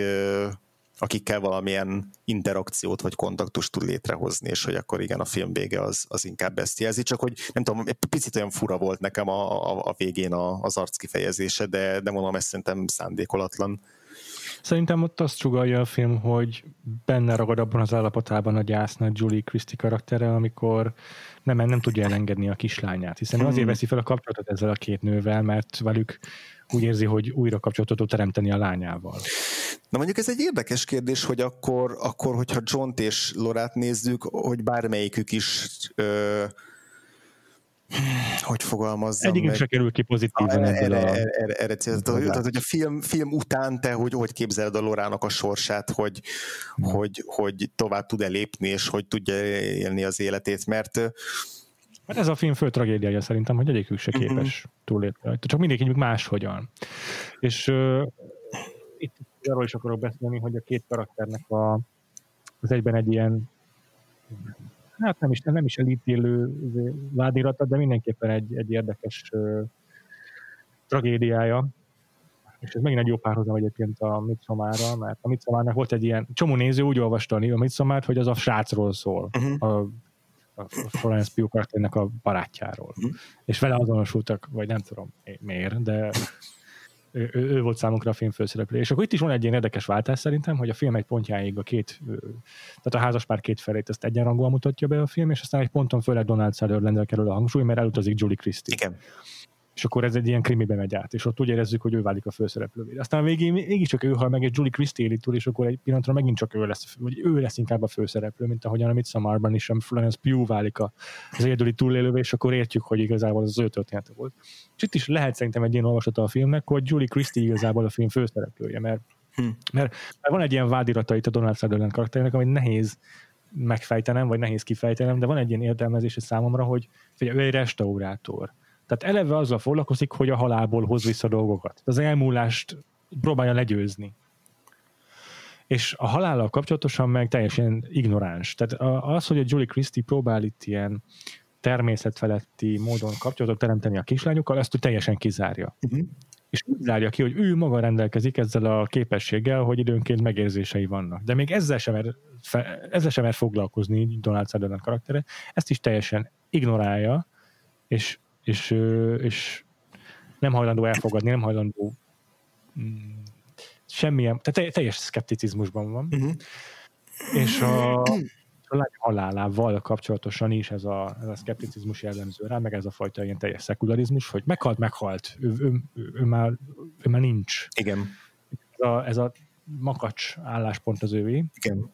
akikkel valamilyen interakciót vagy kontaktust tud létrehozni, és hogy akkor igen, a film vége az, az inkább ezt jelzi, csak hogy nem tudom, egy picit olyan fura volt nekem a, a, a végén a, az arc kifejezése, de, de mondom, ezt szerintem szándékolatlan. Szerintem ott azt sugalja a film, hogy benne ragad abban az állapotában a gyásznak Julie Christie karaktere, amikor nem, nem tudja elengedni a kislányát, hiszen azért hmm. veszi fel a kapcsolatot ezzel a két nővel, mert velük úgy érzi, hogy újra kapcsolatot tud teremteni a lányával. Na mondjuk ez egy érdekes kérdés, hogy akkor, akkor hogyha john és Lorát nézzük, hogy bármelyikük is ö, hogy fogalmazzam Egyik meg. se kerül ki pozitívan erre, a... Erre, erre, erre tehát, hogy a film, film után te hogy, hogy képzeled a Lorának a sorsát, hogy, hmm. hogy, hogy tovább tud-e lépni, és hogy tudja élni az életét, mert Hát ez a film fő tragédiája szerintem, hogy egyikük se képes uh-huh. túlélni. Csak mindenki máshogyan. És uh, itt arról is akarok beszélni, hogy a két karakternek a, az egyben egy ilyen hát nem is, nem is elítélő vádirata, de mindenképpen egy, egy érdekes uh, tragédiája. És ez megint egy jó párhuzam egyébként a Midsommarra, mert a Midsommarnak volt egy ilyen, csomó néző úgy olvasta a Midsommart, hogy az a srácról szól. Uh-huh. A, a Florence Pugh a barátjáról. Uh-huh. És vele azonosultak, vagy nem tudom miért, de ő, ő, volt számunkra a film főszereplő. És akkor itt is van egy ilyen érdekes váltás szerintem, hogy a film egy pontjáig a két, tehát a házaspár két felét ezt egyenrangúan mutatja be a film, és aztán egy ponton főleg Donald Sutherland kerül a hangsúly, mert elutazik Julie Christie. Igen és akkor ez egy ilyen krimibe megy át, és ott úgy érezzük, hogy ő válik a főszereplővé. Aztán a végén mégiscsak ő hal meg, egy Julie Christie éli túl, és akkor egy pillanatra megint csak ő lesz, vagy ő lesz inkább a főszereplő, mint ahogyan a Midsommarban is, a Florence Pugh válik az egyedüli túlélővé, és akkor értjük, hogy igazából az, ő története volt. És itt is lehet szerintem egy ilyen olvasata a filmnek, hogy Julie Christie igazából a film főszereplője, mert, hm. mert, mert van egy ilyen vádirata itt a Donald Sutherland karakterének, ami nehéz megfejtenem, vagy nehéz kifejtenem, de van egy ilyen értelmezése számomra, hogy, hogy ő egy restaurátor tehát eleve azzal foglalkozik, hogy a halálból hoz vissza dolgokat. Az elmúlást próbálja legyőzni. És a halállal kapcsolatosan meg teljesen ignoráns. Tehát az, hogy a Julie Christie próbál itt ilyen természetfeletti módon kapcsolatot teremteni a kislányokkal, ezt ő teljesen kizárja. Uh-huh. És úgy zárja ki, hogy ő maga rendelkezik ezzel a képességgel, hogy időnként megérzései vannak. De még ezzel sem mer, fe, ezzel sem mer foglalkozni Donald Sutherland karaktere, ezt is teljesen ignorálja, és és, és nem hajlandó elfogadni, nem hajlandó mm, semmilyen, tehát teljes szkepticizmusban van. Uh-huh. És a, a lány halálával kapcsolatosan is ez a, ez a szkepticizmus jellemző rá, meg ez a fajta ilyen teljes szekularizmus, hogy meghalt, meghalt, ő, ő, ő, ő, már, ő már nincs. Igen. Ez a, ez a makacs álláspont az ővé. Igen.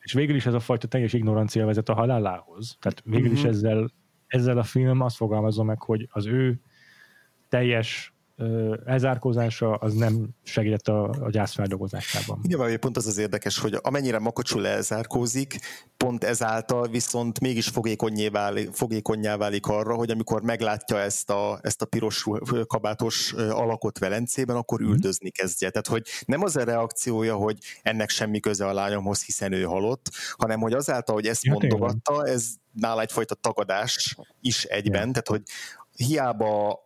És végül is ez a fajta teljes ignorancia vezet a halálához. Tehát végül uh-huh. is ezzel ezzel a film azt fogalmazza meg, hogy az ő teljes elzárkózása az nem segített a, a gyász feldolgozásában. Nyilván pont az az érdekes, hogy amennyire makacsul elzárkózik, pont ezáltal viszont mégis fogékonyá válik, fogékonyá válik arra, hogy amikor meglátja ezt a, ezt a piros kabátos alakot Velencében, akkor mhm. üldözni kezdje. Tehát, hogy nem az a reakciója, hogy ennek semmi köze a lányomhoz, hiszen ő halott, hanem hogy azáltal, hogy ezt ja, mondogatta, ez nála egyfajta tagadás is egyben, ja. tehát, hogy hiába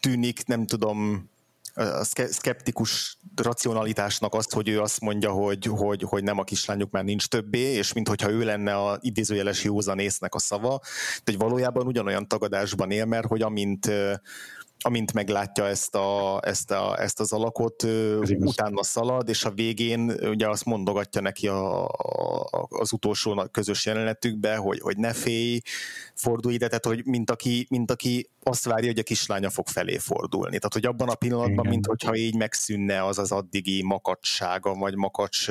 tűnik, nem tudom, a szkeptikus racionalitásnak azt, hogy ő azt mondja, hogy, hogy, hogy nem a kislányuk már nincs többé, és minthogyha ő lenne a idézőjeles józanésznek a szava, de hogy valójában ugyanolyan tagadásban él, mert hogy amint amint meglátja ezt, a, ezt, a, ezt az alakot, Ez utána szalad, és a végén ugye azt mondogatja neki a, a, az utolsó közös jelenetükbe, hogy, hogy ne félj, fordulj ide, tehát hogy mint aki, mint aki azt várja, hogy a kislánya fog felé fordulni. Tehát, hogy abban a pillanatban, mint hogyha így megszűnne az az addigi makacsága, vagy makacs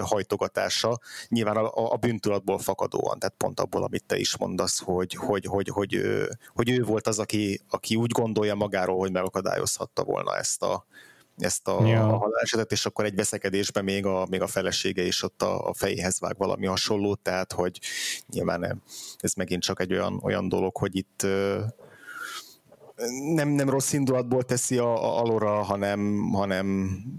hajtogatása, nyilván a, a bűntudatból fakadóan, tehát pont abból, amit te is mondasz, hogy, hogy, hogy, hogy, ő, hogy ő volt az, aki, aki úgy gondolja magáról, hogy megakadályozhatta volna ezt a, ezt a, ja. a halálesetet, és akkor egy veszekedésben még a, még a felesége is ott a, a fejéhez vág valami hasonlót, tehát hogy nyilván ez megint csak egy olyan, olyan dolog, hogy itt nem, nem rossz indulatból teszi a, a alora, hanem, hanem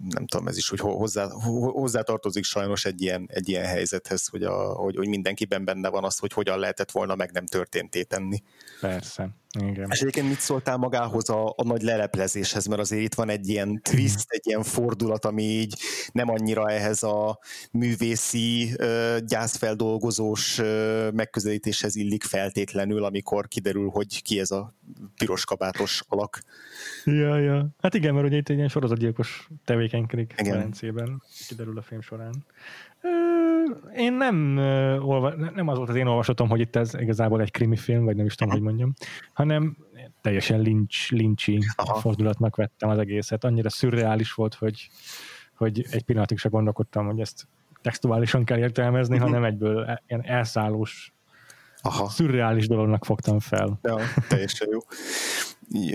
nem tudom, ez is hogy hozzá, hozzá tartozik sajnos egy ilyen, egy ilyen helyzethez, hogy, a, hogy, hogy mindenkiben benne van az, hogy hogyan lehetett volna meg nem történté tenni. Persze. Igen. És egyébként mit szóltál magához a, a nagy leleplezéshez, mert azért itt van egy ilyen twist, egy ilyen fordulat, ami így nem annyira ehhez a művészi, gyászfeldolgozós megközelítéshez illik feltétlenül, amikor kiderül, hogy ki ez a piros kabátos alak. Ja, ja. Hát igen, mert ugye itt egy ilyen sorozatgyilkos tevékenykedik Velencében, kiderül a film során. Én nem, nem az volt az én olvasatom, hogy itt ez igazából egy krimi film, vagy nem is tudom, hogy mondjam, hanem teljesen lincs, lincsi Aha. fordulatnak vettem az egészet. Annyira szürreális volt, hogy, hogy egy pillanatig se gondolkodtam, hogy ezt textuálisan kell értelmezni, uh-huh. hanem egyből e, ilyen elszállós, Aha. szürreális dolognak fogtam fel. Ja, teljesen jó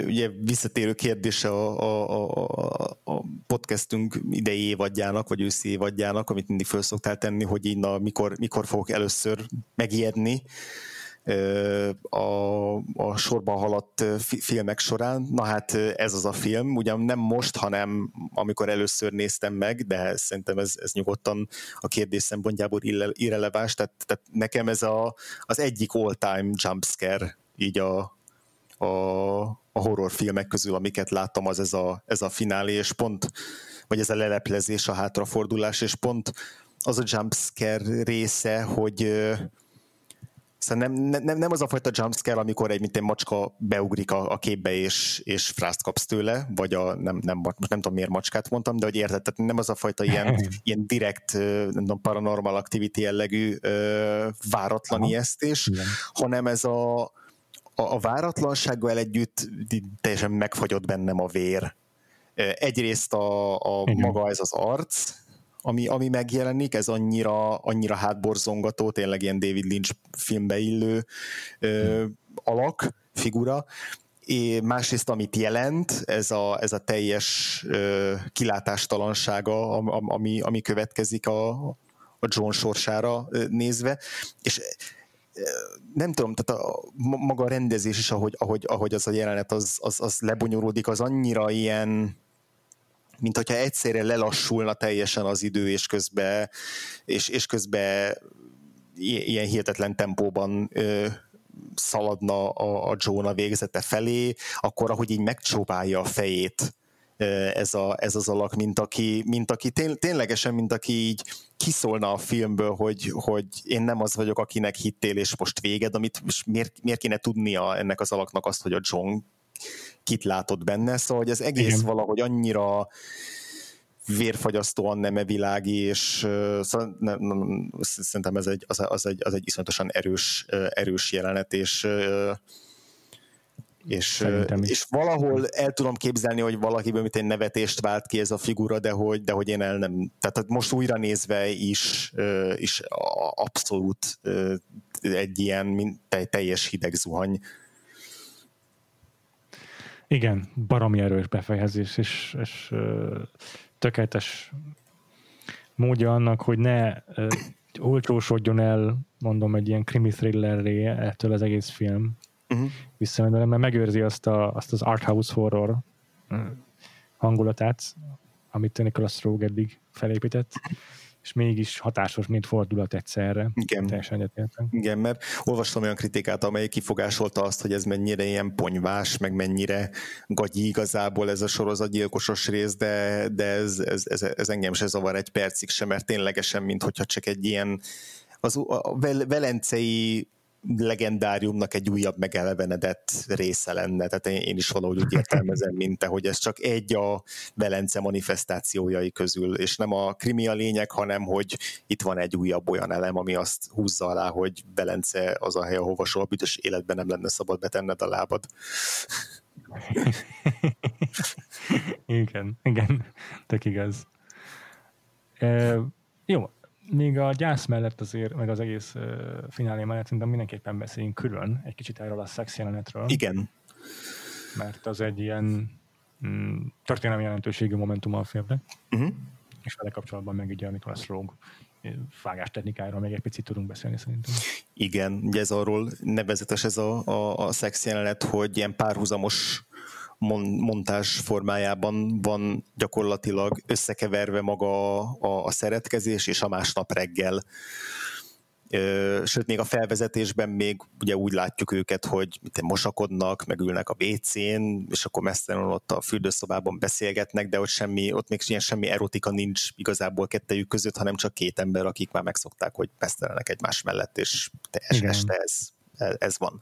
ugye visszatérő kérdése a, a, a, a podcastünk idei évadjának, vagy őszi évadjának, amit mindig föl szoktál tenni, hogy na, mikor, mikor fogok először megijedni a, a sorban haladt filmek során. Na hát ez az a film, ugyan nem most, hanem amikor először néztem meg, de szerintem ez, ez nyugodtan a kérdés szempontjából irreleváns, tehát, tehát nekem ez a, az egyik all-time jumpscare így a, a, a horrorfilmek közül, amiket láttam, az ez a, ez a finálé, és pont, vagy ez a leleplezés, a hátrafordulás, és pont az a jumpscare része, hogy Szóval nem, nem, nem az a fajta jumpscare, amikor egy mint egy macska beugrik a, a képbe, és, és frászt kapsz tőle, vagy a, nem, nem, most nem tudom miért macskát mondtam, de hogy érted, tehát nem az a fajta ilyen, *laughs* ilyen direkt, nem tudom, paranormal activity jellegű váratlan Aha. ijesztés, Igen. hanem ez a, a, a váratlansággal együtt teljesen megfagyott bennem a vér. Egyrészt a, a maga ez az arc, ami, ami megjelenik, ez annyira, annyira hátborzongató, tényleg ilyen David Lynch filmbe illő ö, alak, figura, és másrészt amit jelent, ez a, ez a teljes ö, kilátástalansága, ami, ami következik a, a John sorsára nézve, és nem tudom, tehát a, maga a rendezés is, ahogy, ahogy, ahogy az a jelenet az, az, az lebonyolódik, az annyira ilyen, mint hogyha egyszerre lelassulna teljesen az idő, és közben, és, és közben ilyen hihetetlen tempóban ö, szaladna a, a Jonah végzete felé, akkor ahogy így megcsóválja a fejét ez, a, ez az alak, mint aki, mint aki tény, ténylegesen, mint aki így kiszólna a filmből, hogy, hogy én nem az vagyok, akinek hittél, és most véged, amit most miért, miért kéne tudnia ennek az alaknak azt, hogy a John kit látott benne, szóval hogy az egész Igen. valahogy annyira vérfagyasztóan nem világi, és uh, szóval nem, nem, szerintem ez egy, az, az, egy, az egy iszonyatosan erős, erős jelenet, és uh, és, és valahol el tudom képzelni, hogy valakiből mint egy nevetést vált ki ez a figura, de hogy, de hogy én el nem, tehát most újra nézve is, is abszolút egy ilyen mint teljes hideg zuhany. Igen, baromi erős befejezés, és, és tökéletes módja annak, hogy ne olcsósodjon el, mondom, egy ilyen krimi thrillerré ettől az egész film, uh-huh. visszamenőleg, mert megőrzi azt, a, azt az art house horror hangulatát, amit Nicholas Rogue eddig felépített, és mégis hatásos, mint fordulat egyszerre. Igen. Teljesen egyetértek. Igen, mert olvastam olyan kritikát, amely kifogásolta azt, hogy ez mennyire ilyen ponyvás, meg mennyire gagyi igazából ez a sorozatgyilkosos rész, de, de ez, ez, ez, ez engem se zavar egy percig sem, mert ténylegesen, mint hogyha csak egy ilyen az a velencei legendáriumnak egy újabb megelevenedett része lenne. Tehát én is valahogy úgy értelmezem, mint te, hogy ez csak egy a Velence manifestációjai közül, és nem a krimi a lényeg, hanem hogy itt van egy újabb olyan elem, ami azt húzza alá, hogy Velence az a hely, ahova soha büdös életben nem lenne szabad betenned a lábad. *laughs* igen, igen, tök igaz. E, jó, még a gyász mellett azért, meg az egész uh, finálé mellett szerintem mindenképpen beszéljünk külön egy kicsit erről a szex jelenetről. Igen. Mert az egy ilyen mm, történelmi jelentőségű momentum a filmnek. Uh-huh. És vele kapcsolatban meg ugye a Nicholas Rogue vágás technikáról még egy picit tudunk beszélni szerintem. Igen, ugye ez arról nevezetes ez a, a, a szex jelenet, hogy ilyen párhuzamos montás formájában van gyakorlatilag összekeverve maga a, a, szeretkezés, és a másnap reggel. Sőt, még a felvezetésben még ugye úgy látjuk őket, hogy mosakodnak, megülnek a WC-n, és akkor mesztelen ott a fürdőszobában beszélgetnek, de ott, semmi, ott még ilyen semmi erotika nincs igazából kettejük között, hanem csak két ember, akik már megszokták, hogy mesztelenek egymás mellett, és teljes este ez, ez van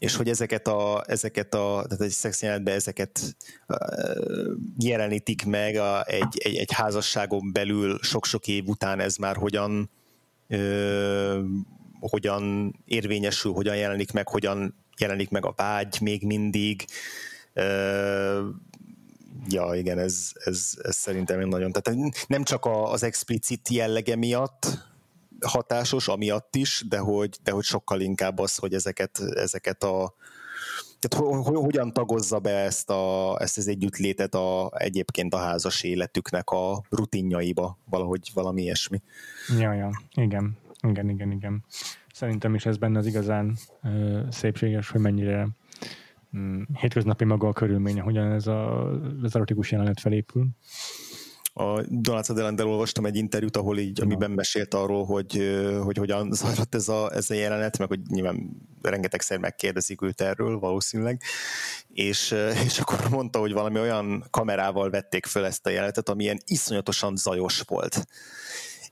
és hogy ezeket a, ezeket a tehát egy szexjelenetben ezeket jelenítik meg a, egy, egy, egy házasságon belül sok-sok év után ez már hogyan ö, hogyan érvényesül, hogyan jelenik meg, hogyan jelenik meg a vágy még mindig. Ö, ja, igen, ez, ez, ez szerintem nagyon, tehát nem csak az explicit jellege miatt, hatásos, amiatt is, de hogy, de hogy sokkal inkább az, hogy ezeket, ezeket a tehát ho, ho, hogyan tagozza be ezt, a, ezt az együttlétet a, egyébként a házas életüknek a rutinjaiba, valahogy valami ilyesmi. Ja, ja, igen, igen, igen, igen. Szerintem is ez benne az igazán ö, szépséges, hogy mennyire mm, hétköznapi maga a körülménye, hogyan ez a, az erotikus jelenet felépül a Donald sutherland olvastam egy interjút, ahol így, amiben mesélt arról, hogy, hogy hogyan *laughs* zajlott ez a, ez a jelenet, meg hogy nyilván rengetegszer megkérdezik őt erről valószínűleg, és, *laughs* és akkor mondta, hogy valami olyan kamerával vették föl ezt a jelenetet, ami ilyen iszonyatosan zajos volt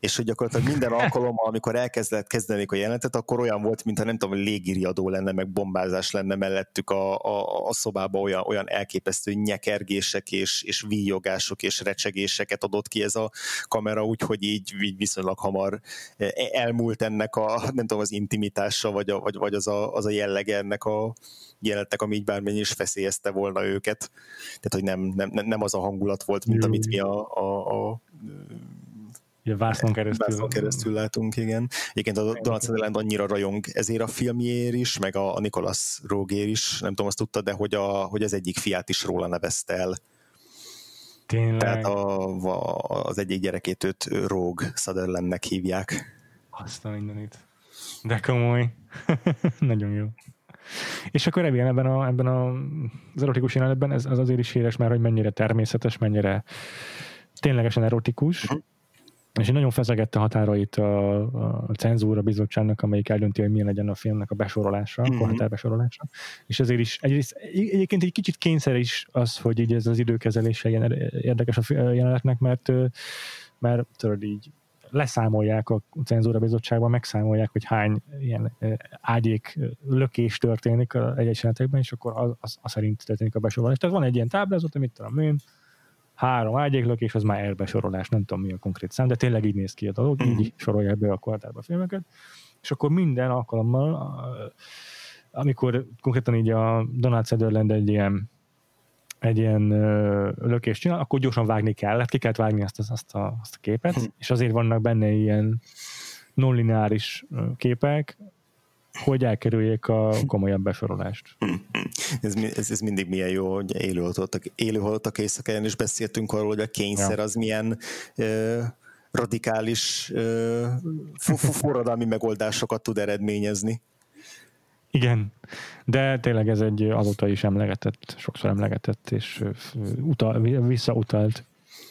és hogy gyakorlatilag minden alkalommal, amikor elkezdett kezdenék a jelenetet, akkor olyan volt, mintha nem tudom, légiriadó lenne, meg bombázás lenne mellettük a, a, a szobába olyan, olyan elképesztő nyekergések és, és víjogások és recsegéseket adott ki ez a kamera, úgyhogy így, így viszonylag hamar elmúlt ennek a, nem tudom, az intimitása, vagy, a, vagy, vagy az, a, az a jellege ennek a jelentek, ami így bármennyi is feszélyezte volna őket. Tehát, hogy nem, nem, nem az a hangulat volt, mint Jó. amit mi a, a, a Ugye vászon keresztül. Vászon keresztül látunk, igen. Egyébként a Donald Sutherland annyira rajong ezért a filmjér is, meg a, a Nicholas Rogér is, nem tudom, azt tudta, de hogy, a, hogy az egyik fiát is róla nevezte el. Tényleg? Tehát a, a, az egyik gyerekét őt Rogue Sutherlandnek hívják. Azt a mindenit. De komoly. *laughs* Nagyon jó. És akkor ebben, ebben, a, ebben a, az erotikus jelenetben ez az azért is híres már, hogy mennyire természetes, mennyire ténylegesen erotikus, uh-huh és nagyon fezegette határait a, a cenzúra bizottságnak, amelyik eldönti, hogy milyen legyen a filmnek a besorolása, mm-hmm. a besorolása. És ezért is egyrészt, egyébként egy kicsit kényszer is az, hogy így ez az időkezelése ilyen érdekes a jelenetnek, mert, mert tudod így leszámolják a cenzúra bizottságban, megszámolják, hogy hány ilyen ágyék lökés történik jelenetekben, és akkor az, az, az szerint történik a besorolás. Tehát van egy ilyen táblázat, amit tudom én, három ágyéklök, és az már elbesorolás, nem tudom mi a konkrét szám, de tényleg így néz ki a dolog, így mhm. sorolják be a kvartárba a filmeket, és akkor minden alkalommal, amikor konkrétan így a Donald Sutherland egy ilyen egy ilyen ö, lökést csinál, akkor gyorsan vágni kell, ki kellett vágni azt, azt, a, azt a képet, hm. és azért vannak benne ilyen non-lineáris képek, hogy elkerüljék a komolyabb besorolást. *laughs* ez, ez, ez mindig milyen jó, hogy élőhalottak, élőhalottak éjszakáján is beszéltünk arról, hogy a kényszer ja. az milyen ö, radikális ö, forradalmi megoldásokat tud eredményezni. Igen, de tényleg ez egy azóta is emlegetett, sokszor emlegetett és utal, visszautalt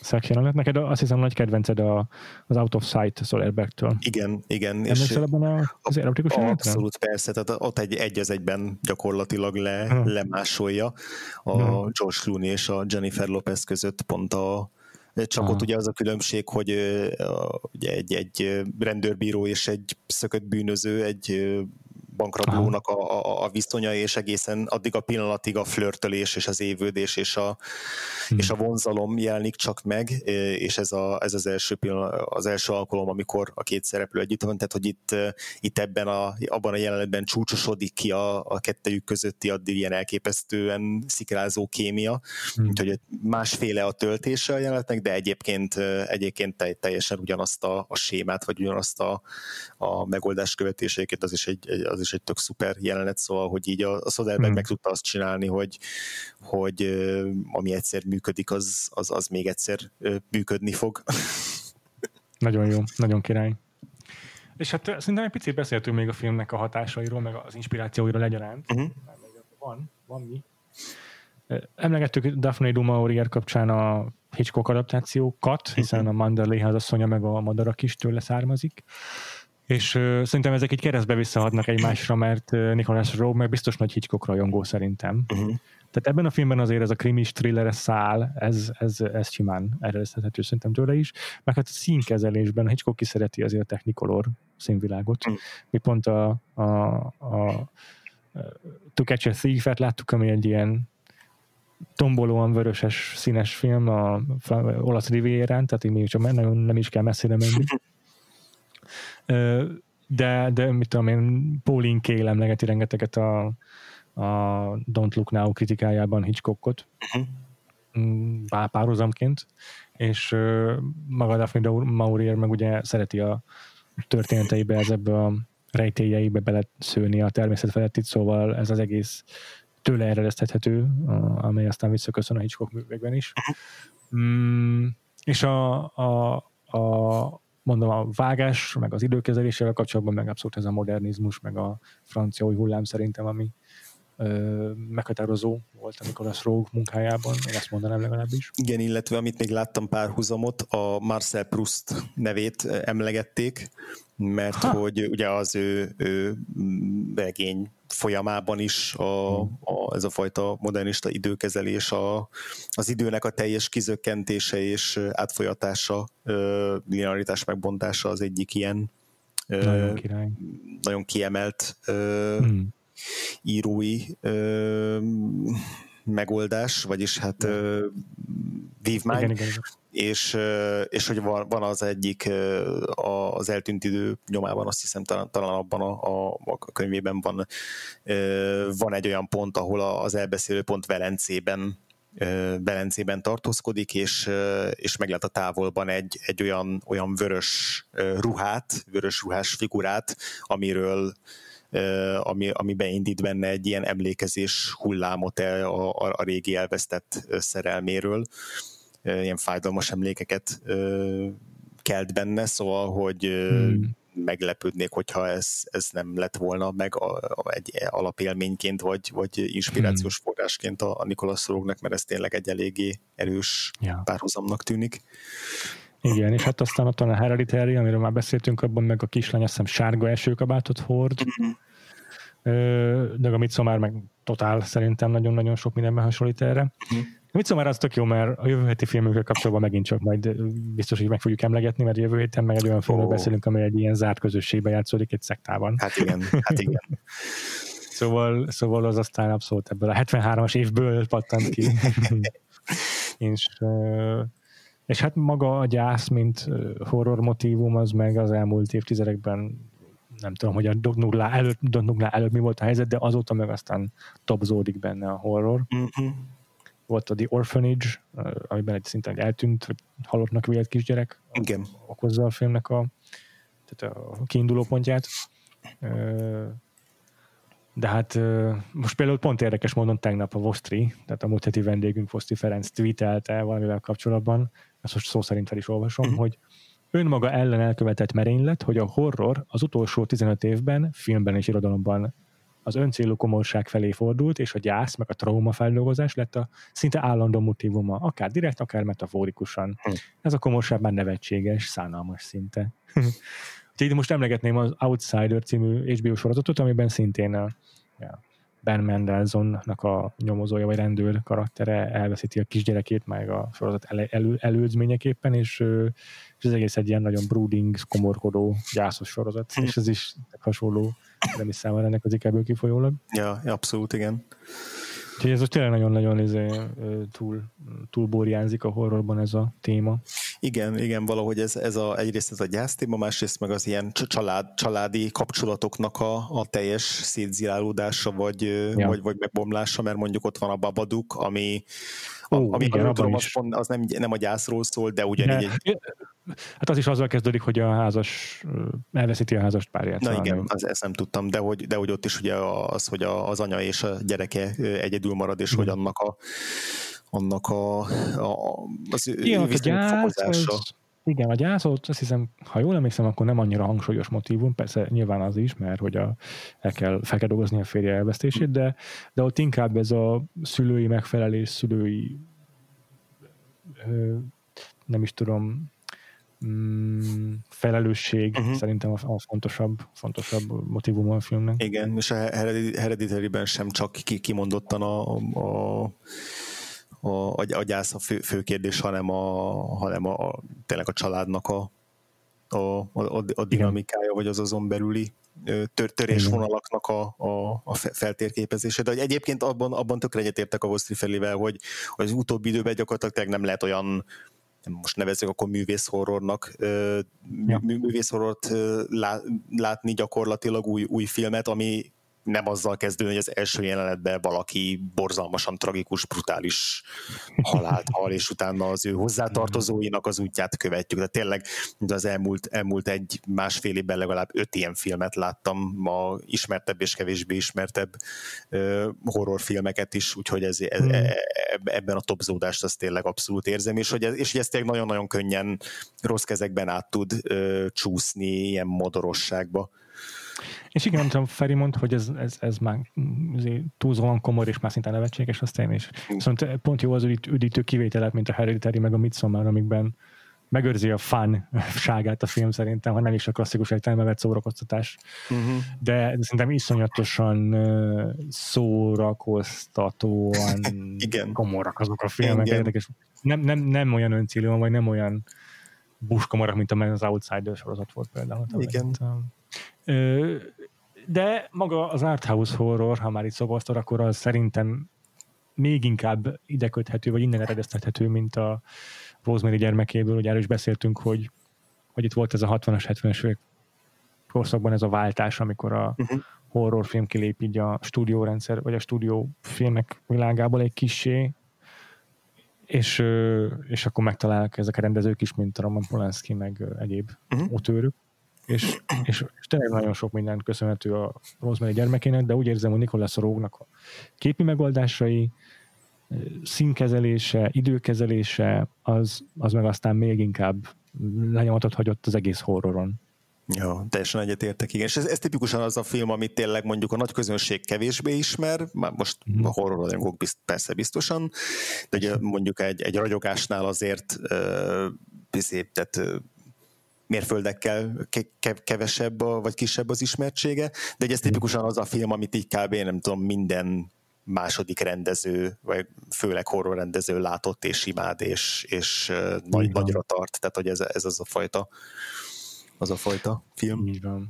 section Neked azt hiszem nagy kedvenced a, az Out of Sight Solerbergtől. Igen, igen. Emlékszel abban a, az erotikus Abszolút, persze. Tehát ott egy, egy az egyben gyakorlatilag le, ha. lemásolja a ha. George Clooney és a Jennifer Lopez között pont a, csak Aha. ott ugye az a különbség, hogy ugye egy, egy rendőrbíró és egy szökött bűnöző egy bankrablónak a, a, a viszonya, és egészen addig a pillanatig a flörtölés és az évődés és a, hmm. és a vonzalom jelenik csak meg, és ez, a, ez az, első pillanat, az első alkalom, amikor a két szereplő együtt van, tehát hogy itt, itt ebben a, abban a jelenetben csúcsosodik ki a, a kettejük közötti addig ilyen elképesztően szikrázó kémia, hmm. úgyhogy másféle a töltése a jelenetnek, de egyébként, egyébként teljesen ugyanazt a, a sémát, vagy ugyanazt a, a megoldás követéseiket, az is egy, az is egy tök szuper jelenet, szóval, hogy így a, a Soderbergh mm. meg tudta azt csinálni, hogy, hogy ami egyszer működik, az, az, az még egyszer működni fog. Nagyon jó, nagyon király. És hát szerintem egy picit beszéltünk még a filmnek a hatásairól, meg az inspirációiról egyaránt. Uh-huh. Van, van mi. Emlegettük Daphne du Maurier kapcsán a Hitchcock adaptációkat, hiszen uh-huh. a Manderley házasszonya meg a madarak is tőle származik És uh, szerintem ezek egy keresztbe visszahadnak egymásra, mert uh, Nicholas Rowe meg biztos nagy Hitchcock rajongó szerintem. Uh-huh. Tehát ebben a filmben azért ez a krimis thriller szál, ez, ez, ez simán eredeztethető szerintem tőle is, meg hát a színkezelésben Hitchcock ki szereti azért a Technicolor színvilágot. Mm. Mi pont a, a, a To Catch a Thief-et láttuk, ami egy ilyen tombolóan vöröses színes film a olasz rivérán, tehát így még csak nagyon nem is kell messzire menni. *laughs* De, de mit tudom én, Pauline Kael emlegeti rengeteget a, a Don't Look Now kritikájában Hitchcockot uh-huh. párhuzamként, és maga Daphne Maurier meg ugye szereti a történeteibe, ez ebbe a rejtélyeibe beleszőni a természet felettit, szóval ez az egész tőle eredeztethető, amely aztán visszaköszön a Hitchcock művekben is. Uh-huh. Mm, és a, a, a mondom, a vágás, meg az időkezelésével kapcsolatban meg abszolút ez a modernizmus, meg a francia új hullám szerintem, ami, meghatározó volt a Nicolas Rogue munkájában, én ezt mondanám legalábbis. Igen, illetve amit még láttam párhuzamot, a Marcel Proust nevét emlegették, mert ha. hogy ugye az ő, ő regény folyamában is a, a, ez a fajta modernista időkezelés, a, az időnek a teljes kizökkentése és átfolyatása, linearitás megbontása az egyik ilyen nagyon, nagyon kiemelt hmm írói ö, megoldás, vagyis hát ö, vívmány, igen, igen, igen. És, és hogy van, van az egyik az eltűnt idő nyomában, azt hiszem talán, talán abban a, a, a könyvében van, van egy olyan pont, ahol az elbeszélő pont Velencében Belencében tartózkodik, és, és meglát a távolban egy, egy olyan, olyan vörös ruhát, vörös ruhás figurát, amiről ami, ami beindít benne egy ilyen emlékezés hullámot a, a, a régi elvesztett szerelméről, ilyen fájdalmas emlékeket kelt benne, szóval, hogy hmm. meglepődnék, hogyha ez, ez nem lett volna meg a, a, egy alapélményként, vagy, vagy inspirációs hmm. forrásként a, a Nikolas Rógnak, mert ez tényleg egy eléggé erős ja. párhuzamnak tűnik. Igen, és hát aztán ott van a Hereditary, amiről már beszéltünk, abban meg a kislány azt hiszem sárga esőkabátot hord, mm-hmm. De a Midsommar meg totál szerintem nagyon-nagyon sok mindenben hasonlít erre. A Midsommar az tök jó, mert a jövő heti filmünkkel kapcsolatban megint csak majd biztos, hogy meg fogjuk emlegetni, mert jövő héten meg egy olyan filmről oh. beszélünk, amely egy ilyen zárt közösségben játszódik egy szektában. Hát igen, hát igen. *laughs* szóval, szóval az aztán abszolút ebből a 73-as évből pattant ki. *laughs* és és hát maga a gyász, mint horror motivum, az meg az elmúlt évtizedekben nem tudom, hogy a Dognugla előtt, Dognugla előtt mi volt a helyzet, de azóta meg aztán topzódik benne a horror. Uh-huh. Volt a The Orphanage, amiben egy szinten eltűnt, hogy halottnak vélt kisgyerek Igen. okozza a filmnek a, tehát a kiinduló pontját. De hát most például pont érdekes módon tegnap a Vostri, tehát a múlt heti vendégünk Vosztri Ferenc tweetelte valamivel kapcsolatban, ezt most szó szerint fel is olvasom, uh-huh. hogy önmaga ellen elkövetett merénylet, hogy a horror az utolsó 15 évben filmben és irodalomban az öncélú komolyság felé fordult, és a gyász, meg a trauma feldolgozás lett a szinte állandó motivuma, akár direkt, akár metaforikusan. Hm. Ez a komolyság már nevetséges, szánalmas szinte. Úgyhogy most emlegetném az Outsider című HBO sorozatot, amiben szintén a, ja, Ben Mendelsohnnak a nyomozója vagy rendőr karaktere elveszíti a kisgyerekét, meg a sorozat elő, elő, előzményeképpen, és, és ez egész egy ilyen nagyon brooding, komorkodó, gyászos sorozat, és ez is hasonló nem is számára ennek az ikeből kifolyólag. Ja, abszolút, igen. Úgyhogy ez tényleg nagyon-nagyon izé, túl, túl borjánzik a horrorban ez a téma. Igen, igen, valahogy ez, ez a, egyrészt ez a gyász téma, másrészt meg az ilyen család, családi kapcsolatoknak a, a teljes szétzilálódása, vagy, ja. vagy, vagy megbomlása, mert mondjuk ott van a Babaduk, ami, a, Ó, ami igen, tudom, az, az nem, nem a gyászról szól, de ugyanígy de, egy... Hát az is azzal kezdődik, hogy a házas elveszíti a házas párját. Na igen, az, ezt nem tudtam, de hogy, de hogy ott is ugye az, hogy az anya és a gyereke egyedül marad, és mm. hogy annak a annak a, a az igen, a gyász, az, igen, a gyászot, azt hiszem, ha jól emlékszem, akkor nem annyira hangsúlyos motivum, persze nyilván az is, mert hogy a, el kell, fel kell dolgozni a férje elvesztését, de, de ott inkább ez a szülői megfelelés, szülői nem is tudom, mm, felelősség uh-huh. szerintem a, a fontosabb, fontosabb motivum a filmnek. Igen, és a Hereditary-ben sem csak kimondottan a, a, a, a, a gyász a fő, fő kérdés, hanem, a, hanem a, tényleg a családnak a, a, a, a dinamikája, vagy az azon belüli tör, törésvonalaknak a, a, a feltérképezése. De egyébként abban, abban tökre egyetértek a Vosztri felével, hogy az utóbbi időben gyakorlatilag nem lehet olyan most nevezzük akkor művész horrornak, ja. művész horrort látni gyakorlatilag új, új filmet, ami nem azzal kezdődni, hogy az első jelenetben valaki borzalmasan tragikus, brutális halált hal, és utána az ő hozzátartozóinak az útját követjük. De tényleg az elmúlt, elmúlt egy másfél évben legalább öt ilyen filmet láttam, ma ismertebb és kevésbé ismertebb uh, horrorfilmeket is, úgyhogy ez, ez, hmm. E, ebben a topzódást azt tényleg abszolút érzem, és hogy ez, és hogy ez tényleg nagyon-nagyon könnyen rossz kezekben át tud uh, csúszni ilyen modorosságba. És igen, nem tudom, Feri mondta, hogy ez, ez, ez már túlzóan komor, és már szinte nevetséges, aztán is. Viszont pont jó az üdítő kivételek, mint a Hereditary, meg a Midsommar, amikben megőrzi a fánságát a film szerintem, ha nem is a klasszikus értelemben vett szórakoztatás. Uh-huh. De szerintem iszonyatosan szórakoztatóan *laughs* Igen. komorak azok a filmek. Érdekes. Nem, nem, nem olyan öncélúan, vagy nem olyan buskomorak, mint amely az Outsider sorozat volt például. Igen. De maga az arthouse horror, ha már itt szobasztor, akkor az szerintem még inkább ide köthető, vagy innen eredeztethető, mint a Rosemary gyermekéből, ugye erről is beszéltünk, hogy, hogy itt volt ez a 60-as, 70-es évek korszakban ez a váltás, amikor a uh-huh. horrorfilm kilép így a stúdiórendszer, vagy a stúdiófilmek világából egy kisé, és, és akkor megtalálnak ezek a rendezők is, mint a Roman Polanski, meg egyéb uh-huh. otőrök és, és, és tényleg nagyon sok mindent köszönhető a Rosemary gyermekének, de úgy érzem, hogy Nikola Szorógnak a képi megoldásai, színkezelése, időkezelése, az, az meg aztán még inkább lenyomatot hagyott az egész horroron. Ja, teljesen egyetértek, igen. És ez, ez tipikusan az a film, amit tényleg mondjuk a nagy közönség kevésbé ismer, már most mm. a horror bizt, persze biztosan, de ugye mondjuk egy, egy ragyogásnál azért uh, tehát mérföldekkel kevesebb vagy kisebb az ismertsége, de egy ez tipikusan az a film, amit így kb. nem tudom, minden második rendező, vagy főleg horror rendező látott és imád, és, és nagy, nagyra tart, tehát hogy ez, ez az a fajta az a fajta film. Így van.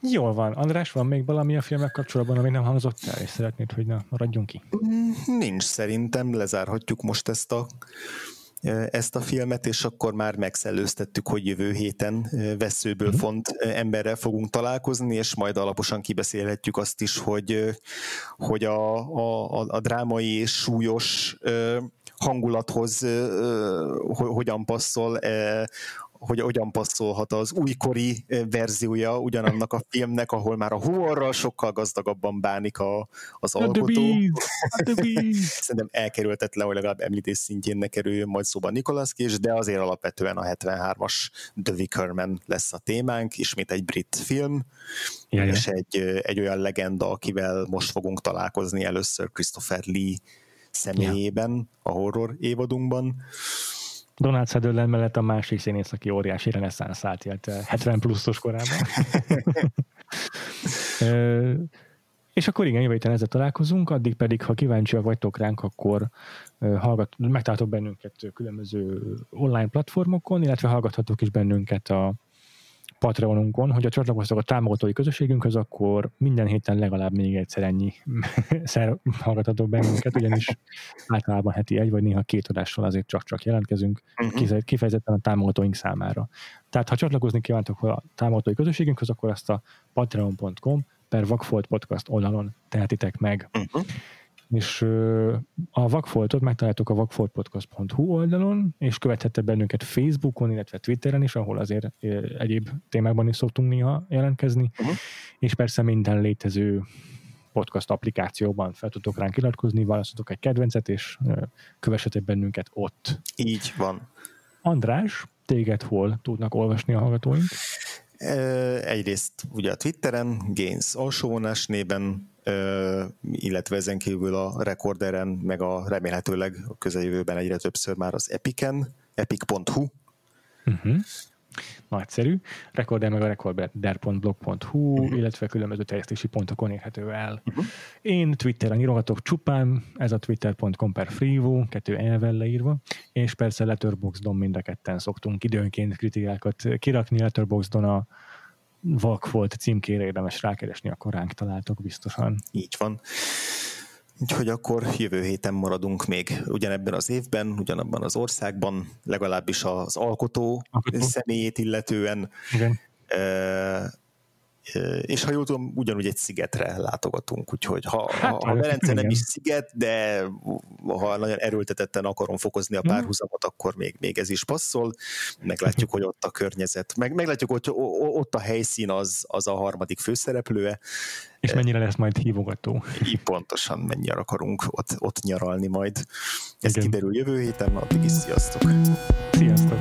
Jól van. András, van még valami a filmek kapcsolatban, ami nem hangzott el, és szeretnéd, hogy na, maradjunk ki? Mm, nincs szerintem, lezárhatjuk most ezt a ezt a filmet, és akkor már megszellőztettük, hogy jövő héten veszőből mm. font emberrel fogunk találkozni, és majd alaposan kibeszélhetjük azt is, hogy, hogy a, a, a drámai és súlyos hangulathoz hogyan passzol hogy hogyan passzolhat az újkori eh, verziója ugyanannak a filmnek, ahol már a horrorral sokkal gazdagabban bánik a, az alkotó. *laughs* Szerintem elkerültetlen, hogy legalább említés szintjén ne kerüljön majd szóba Nicolas Cage, de azért alapvetően a 73-as The Wicker Man lesz a témánk, ismét egy brit film, Jaj, és egy, eh, egy olyan legenda, akivel most fogunk találkozni először Christopher Lee személyében a horror évadunkban. Donald Sutherland mellett a másik színész, aki óriási reneszánszát élt 70 pluszos korában. *laughs* és akkor igen, jövő héten ezzel találkozunk, addig pedig, ha kíváncsiak vagytok ránk, akkor hallgat, megtaláltok bennünket különböző online platformokon, illetve hallgathatok is bennünket a Patreonunkon, hogyha csatlakoztok a támogatói közösségünkhöz, akkor minden héten legalább még egyszer ennyi *laughs* szer hallgatatok bennünket, ugyanis általában heti egy vagy néha két adással azért csak-csak jelentkezünk, uh-huh. kifejezetten a támogatóink számára. Tehát ha csatlakozni kívántok a támogatói közösségünkhöz, akkor ezt a patreon.com per Podcast oldalon tehetitek meg. Uh-huh és a Vagfoltot megtaláltok a vagfoltpodcast.hu oldalon, és követhette bennünket Facebookon, illetve Twitteren is, ahol azért egyéb témákban is szoktunk néha jelentkezni, uh-huh. és persze minden létező podcast applikációban fel tudtok ránk iratkozni, választotok egy kedvencet, és kövessetek bennünket ott. Így van. András, téged hol tudnak olvasni a hallgatóink? Egyrészt ugye a Twitteren, Gains alsóvonás néven, illetve ezen kívül a Recorderen, meg a remélhetőleg a közeljövőben egyre többször már az Epicen, epic.hu, uh-huh. Nagyszerű. Rekorder meg a rekorder.blog.hu, uh-huh. illetve különböző terjesztési pontokon érhető el. Uh-huh. Én Twitteren írogatok csupán, ez a twitter.com per freevo, kettő elvel leírva, és persze Letterboxdon mind a ketten szoktunk időnként kritikákat kirakni Letterboxdon a Vak volt címkére érdemes rákeresni, akkor ránk találtok biztosan. Így van. Úgyhogy akkor jövő héten maradunk még ugyanebben az évben, ugyanabban az országban, legalábbis az alkotó, alkotó. személyét illetően. Igen és ha jól tudom, ugyanúgy egy szigetre látogatunk, úgyhogy ha, hát, ha, ha Velence nem is sziget, de ha nagyon erőltetetten akarom fokozni a mhm. párhuzamot, akkor még, még ez is passzol, meglátjuk, hogy ott a környezet, meg, meglátjuk, hogy ott a helyszín az, az a harmadik főszereplője. És mennyire lesz majd hívogató. Így pontosan mennyire akarunk ott, ott nyaralni majd. Ez Igen. kiderül jövő héten, addig is sziasztok! Sziasztok!